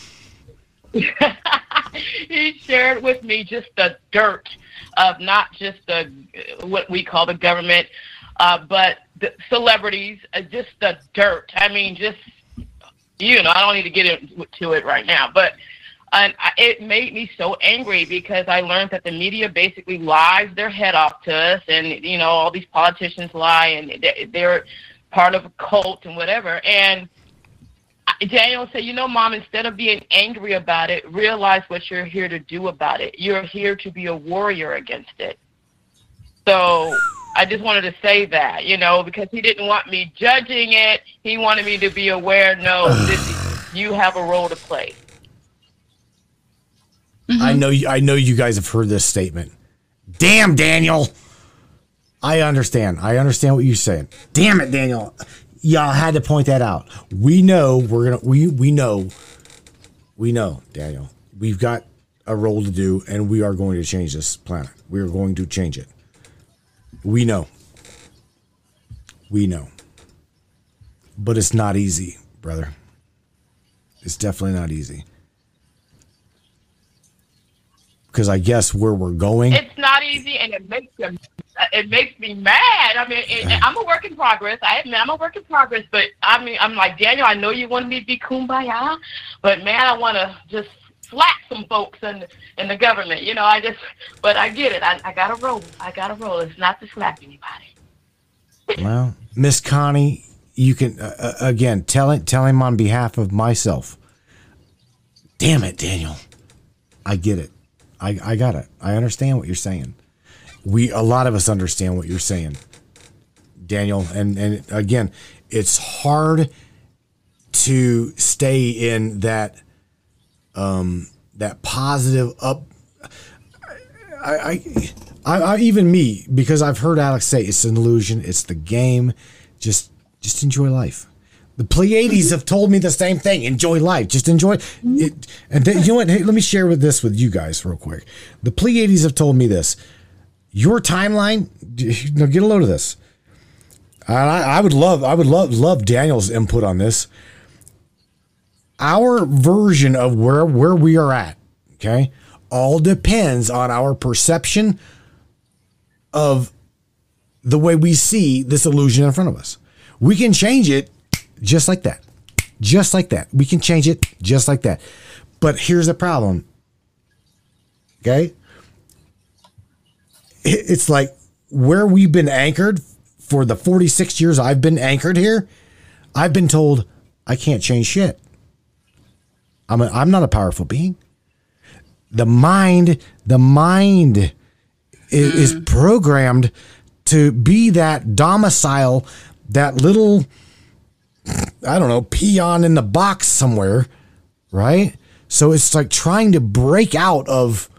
he shared with me just the dirt of not just the what we call the government, uh, but the celebrities, uh, just the dirt. I mean, just you know, I don't need to get into it right now, but and it made me so angry because I learned that the media basically lies their head off to us, and you know, all these politicians lie, and they're part of a cult and whatever, and Daniel said, You know, mom, instead of being angry about it, realize what you're here to do about it. You're here to be a warrior against it. So I just wanted to say that, you know, because he didn't want me judging it. He wanted me to be aware no, this, you have a role to play. Mm-hmm. I know you, I know you guys have heard this statement. Damn, Daniel. I understand. I understand what you're saying. Damn it, Daniel y'all had to point that out. We know we're gonna we we know we know, Daniel. We've got a role to do and we are going to change this planet. We are going to change it. We know. We know. But it's not easy, brother. It's definitely not easy. Because I guess where we're going. It's not easy and it makes you it makes me mad. I mean, it, I'm a work in progress. I admit I'm a work in progress, but I mean, I'm like Daniel. I know you want me to be kumbaya, but man, I want to just slap some folks in in the government. You know, I just, but I get it. I, I got to roll. I got to roll. It's not to slap anybody. well, Miss Connie, you can uh, uh, again tell it, tell him on behalf of myself. Damn it, Daniel. I get it. I, I got it. I understand what you're saying we a lot of us understand what you're saying, Daniel. And and again, it's hard to stay in that um that positive up I, I, I, I, even me, because I've heard Alex say it's an illusion, it's the game. Just, just enjoy life. The Pleiades have told me the same thing. Enjoy life. Just enjoy mm-hmm. it. And then, you know what? Hey, let me share with this with you guys real quick. The Pleiades have told me this. Your timeline. Now get a load of this. I, I would love, I would love, love Daniel's input on this. Our version of where where we are at, okay, all depends on our perception of the way we see this illusion in front of us. We can change it just like that. Just like that. We can change it just like that. But here's the problem. Okay? It's like where we've been anchored for the 46 years I've been anchored here, I've been told I can't change shit. I'm, a, I'm not a powerful being. The mind, the mind is, is mm. programmed to be that domicile, that little, I don't know, peon in the box somewhere, right? So it's like trying to break out of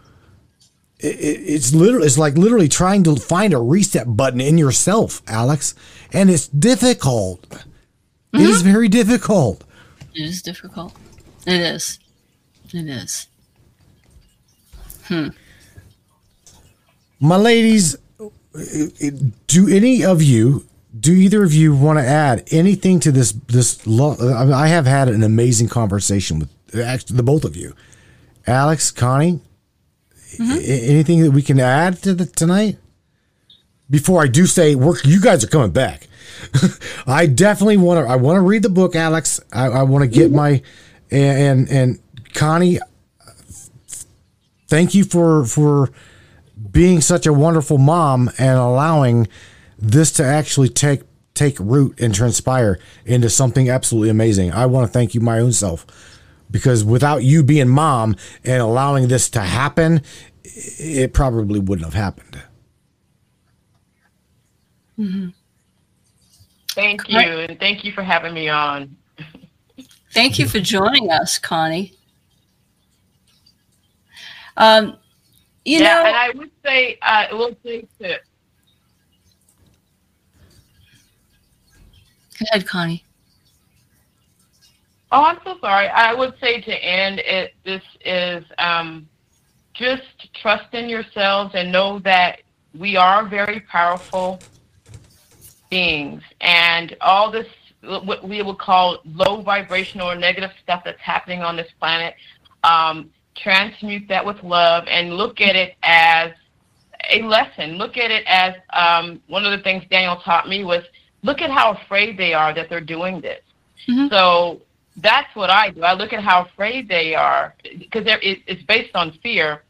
it, it's literally it's like literally trying to find a reset button in yourself, Alex, and it's difficult. Mm-hmm. It is mm-hmm. very difficult. It is difficult. It is. It is. Hmm. My ladies, do any of you, do either of you want to add anything to this? This I have had an amazing conversation with actually the both of you, Alex, Connie. Mm-hmm. anything that we can add to the tonight? Before I do say, work, you guys are coming back. I definitely want to. I want to read the book, Alex. I, I want to get mm-hmm. my and, and and Connie. Thank you for for being such a wonderful mom and allowing this to actually take take root and transpire into something absolutely amazing. I want to thank you my own self because without you being mom and allowing this to happen, it probably wouldn't have happened. Mm-hmm. Thank you, and thank you for having me on. Thank you for joining us, Connie. Um, you yeah, know, and I would say, uh, will say to. Go ahead, Connie. Oh, I'm so sorry. I would say to end it, this is um, just trust in yourselves and know that we are very powerful beings, and all this what we would call low vibrational or negative stuff that's happening on this planet. Um, transmute that with love and look at it as a lesson. Look at it as um, one of the things Daniel taught me was look at how afraid they are that they're doing this. Mm-hmm. So that's what I do. I look at how afraid they are because it's based on fear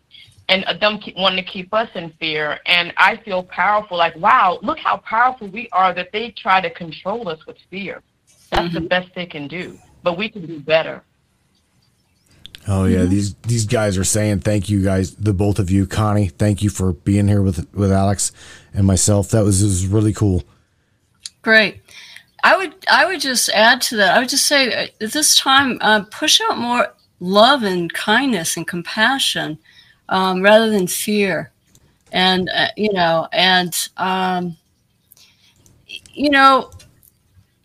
and them keep, wanting to keep us in fear. And I feel powerful, like, wow, look how powerful we are that they try to control us with fear. That's mm-hmm. the best they can do, but we can do better. Oh yeah, mm-hmm. these these guys are saying thank you guys, the both of you, Connie. Thank you for being here with with Alex and myself. That was, was really cool. Great. I would I would just add to that. I would just say uh, at this time, uh, push out more love and kindness and compassion um, rather than fear, and uh, you know, and um, you know,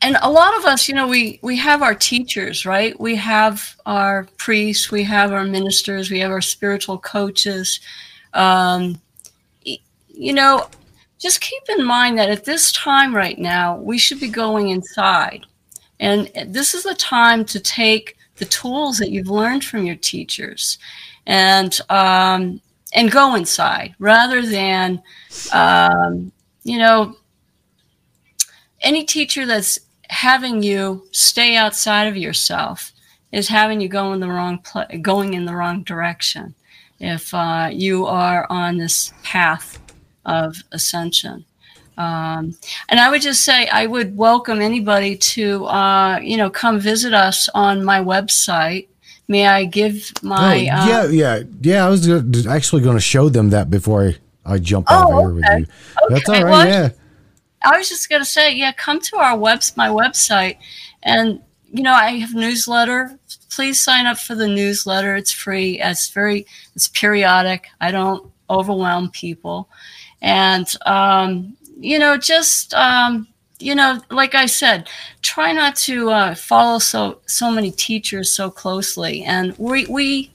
and a lot of us, you know, we we have our teachers, right? We have our priests, we have our ministers, we have our spiritual coaches. Um, you know, just keep in mind that at this time right now, we should be going inside. And this is the time to take the tools that you've learned from your teachers and um, and go inside rather than um, you know any teacher that's having you stay outside of yourself is having you go in the wrong pl- going in the wrong direction if uh, you are on this path of ascension. Um, and I would just say I would welcome anybody to uh, you know come visit us on my website. May I give my? Oh, yeah, uh, yeah, yeah. I was actually going to show them that before I, I jump oh, over here with you. Okay. That's all right. Well, yeah. I was just going to say, yeah, come to our webs my website, and you know I have newsletter. Please sign up for the newsletter. It's free. It's very it's periodic. I don't overwhelm people, and um, you know, just um, you know, like I said, try not to uh, follow so so many teachers so closely. And we we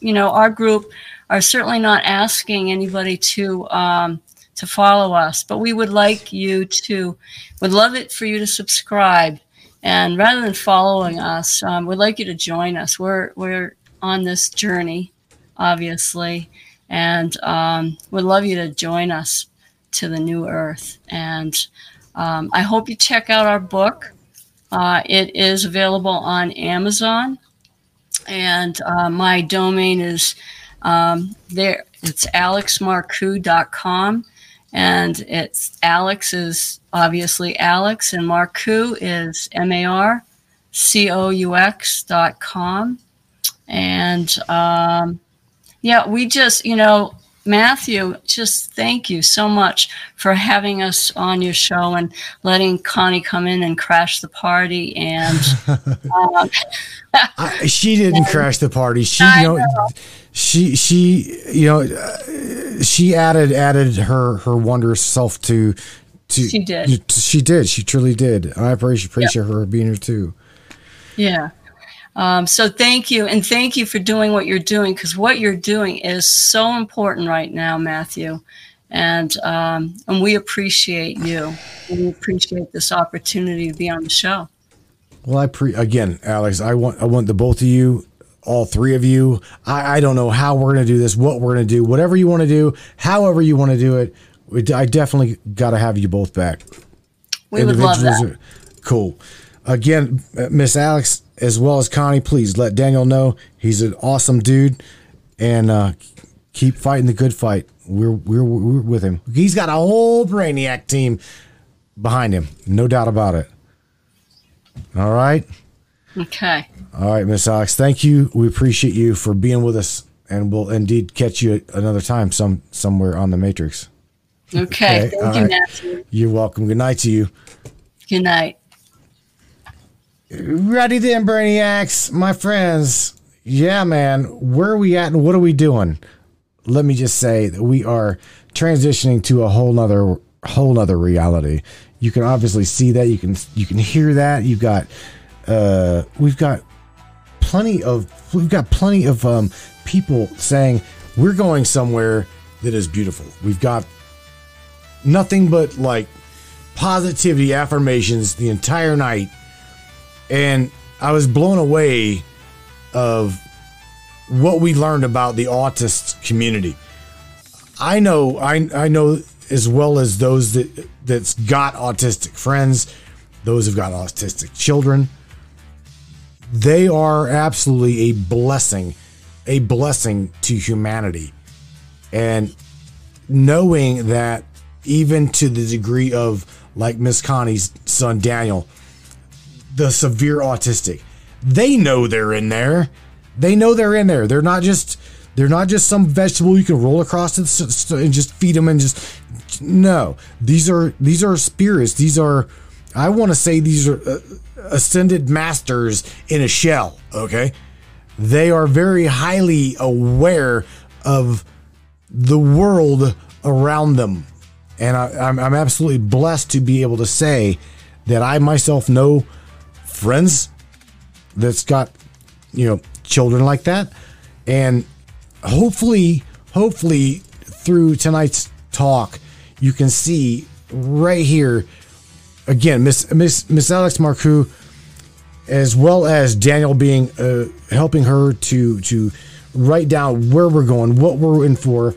you know our group are certainly not asking anybody to um, to follow us, but we would like you to would love it for you to subscribe. And rather than following us, um, we'd like you to join us. We're we're on this journey, obviously, and um, would love you to join us to the new earth. And um, I hope you check out our book. Uh, it is available on Amazon, and uh, my domain is um, there. It's alexmarcoux.com, and it's Alex is obviously Alex, and Marcoux is M A R C O U X dot com, and um, yeah, we just you know Matthew, just thank you so much for having us on your show and letting Connie come in and crash the party. And um, I, she didn't and, crash the party. She, you know, know, she, she, you know, uh, she added added her her wondrous self to. To, she did. She did. She truly did. I appreciate appreciate yep. her being here too. Yeah. Um, so thank you, and thank you for doing what you're doing because what you're doing is so important right now, Matthew, and um, and we appreciate you. We appreciate this opportunity to be on the show. Well, I pre again, Alex. I want I want the both of you, all three of you. I, I don't know how we're gonna do this, what we're gonna do, whatever you want to do, however you want to do it. I definitely got to have you both back. We would love that. Cool. Again, Miss Alex, as well as Connie, please let Daniel know he's an awesome dude and uh, keep fighting the good fight. We're, we're, we're with him. He's got a whole Brainiac team behind him, no doubt about it. All right. Okay. All right, Miss Alex. Thank you. We appreciate you for being with us, and we'll indeed catch you another time, some somewhere on the Matrix. Okay. okay. Thank All you, right. Matthew. You're welcome. Good night to you. Good night. Ready then, Brainiacs, my friends. Yeah, man. Where are we at and what are we doing? Let me just say that we are transitioning to a whole nother whole nother reality. You can obviously see that. You can you can hear that. You've got uh we've got plenty of we've got plenty of um people saying we're going somewhere that is beautiful. We've got nothing but like positivity affirmations the entire night and I was blown away of what we learned about the autist community. I know I I know as well as those that that's got autistic friends, those who've got autistic children. They are absolutely a blessing, a blessing to humanity. And knowing that even to the degree of like Miss Connie's son Daniel, the severe autistic. They know they're in there. They know they're in there. They're not just they're not just some vegetable you can roll across and just feed them and just no. These are these are spirits. These are I want to say these are uh, ascended masters in a shell, okay? They are very highly aware of the world around them. And I, I'm absolutely blessed to be able to say that I myself know friends that's got you know children like that. And hopefully hopefully through tonight's talk you can see right here again miss miss miss alex marcoux as well as daniel being uh, helping her to to write down where we're going what we're in for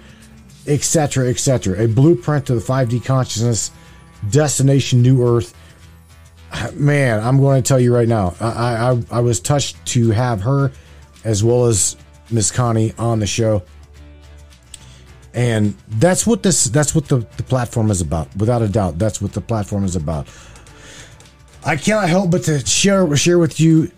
etc etc a blueprint to the 5d consciousness destination new earth man, I'm going to tell you right now. I, I I was touched to have her as well as Miss Connie on the show. And that's what this that's what the, the platform is about. Without a doubt, that's what the platform is about. I cannot help but to share share with you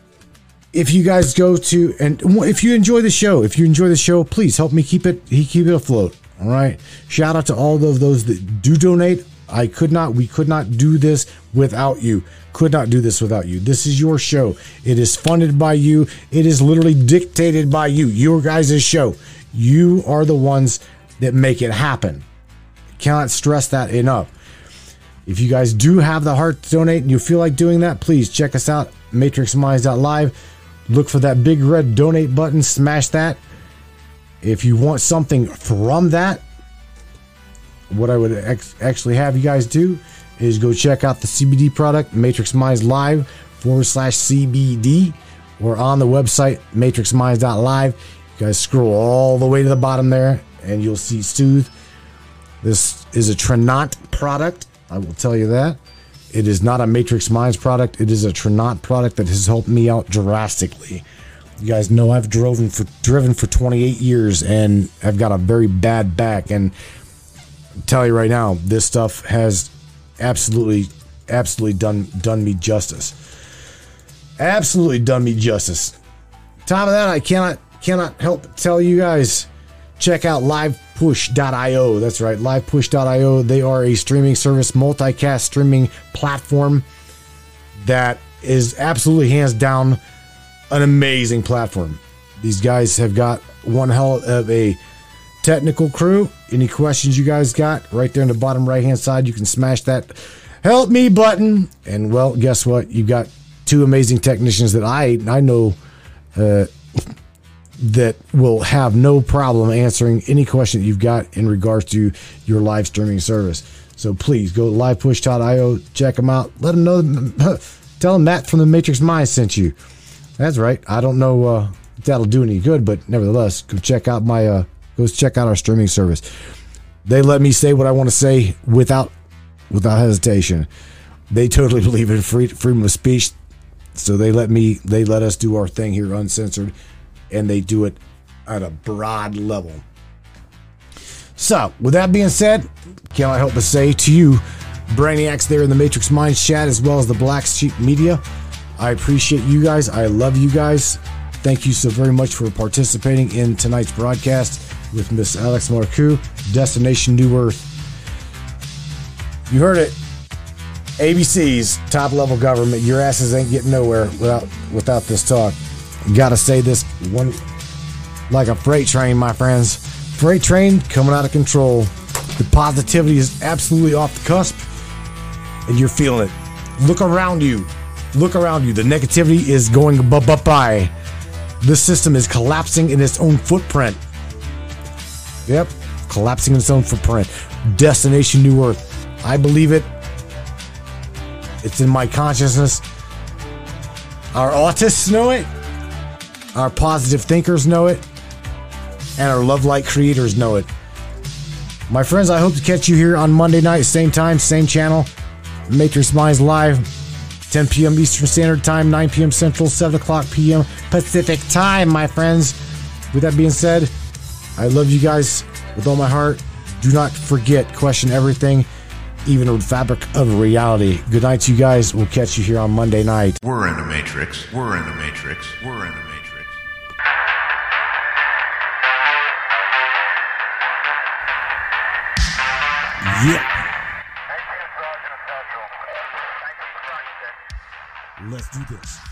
if you guys go to and if you enjoy the show, if you enjoy the show, please help me keep it keep it afloat. All right. Shout out to all of those that do donate. I could not, we could not do this without you. Could not do this without you. This is your show. It is funded by you. It is literally dictated by you. Your guys' show. You are the ones that make it happen. Cannot stress that enough. If you guys do have the heart to donate and you feel like doing that, please check us out, matrixminds.live. Look for that big red donate button, smash that. If you want something from that, what I would ex- actually have you guys do is go check out the CBD product, Matrix Minds Live forward slash CBD, or on the website, matrixminds.live. You guys scroll all the way to the bottom there, and you'll see Soothe. This is a Trinont product. I will tell you that. It is not a Matrix Minds product. It is a Trinont product that has helped me out drastically. You guys know I've driven for driven for 28 years and I've got a very bad back. And tell you right now, this stuff has absolutely, absolutely done done me justice. Absolutely done me justice. Top of that, I cannot cannot help tell you guys check out livepush.io. That's right, livepush.io. They are a streaming service, multicast streaming platform that is absolutely hands down an amazing platform. These guys have got one hell of a technical crew. Any questions you guys got, right there in the bottom right hand side, you can smash that help me button. And well, guess what? You've got two amazing technicians that I I know uh, that will have no problem answering any question that you've got in regards to your live streaming service. So please go to livepush.io, check them out. Let them know. Tell them Matt from the Matrix Mind sent you. That's right. I don't know uh, if that'll do any good, but nevertheless, go check out my uh, go check out our streaming service. They let me say what I want to say without without hesitation. They totally believe in free, freedom of speech, so they let me they let us do our thing here uncensored, and they do it at a broad level. So, with that being said, cannot help but say to you, Brainiacs there in the Matrix Minds chat, as well as the Black Sheep Media, I appreciate you guys. I love you guys. Thank you so very much for participating in tonight's broadcast with Miss Alex Marcoux, Destination New Earth. You heard it. ABC's top level government. Your asses ain't getting nowhere without without this talk. Gotta say this one like a freight train, my friends. Freight train coming out of control. The positivity is absolutely off the cusp, and you're feeling it. Look around you. Look around you. The negativity is going bye bye. This system is collapsing in its own footprint. Yep, collapsing in its own footprint. Destination New Earth. I believe it. It's in my consciousness. Our autists know it. Our positive thinkers know it. And our love light creators know it. My friends, I hope to catch you here on Monday night, same time, same channel. Matrix Minds Live, 10 p.m. Eastern Standard Time, 9 p.m. Central, 7 o'clock p.m. Pacific Time, my friends. With that being said, I love you guys with all my heart. Do not forget, question everything, even the fabric of reality. Good night to you guys. We'll catch you here on Monday night. We're in the Matrix. We're in the Matrix. We're in the Matrix. Yeah. Let's do this.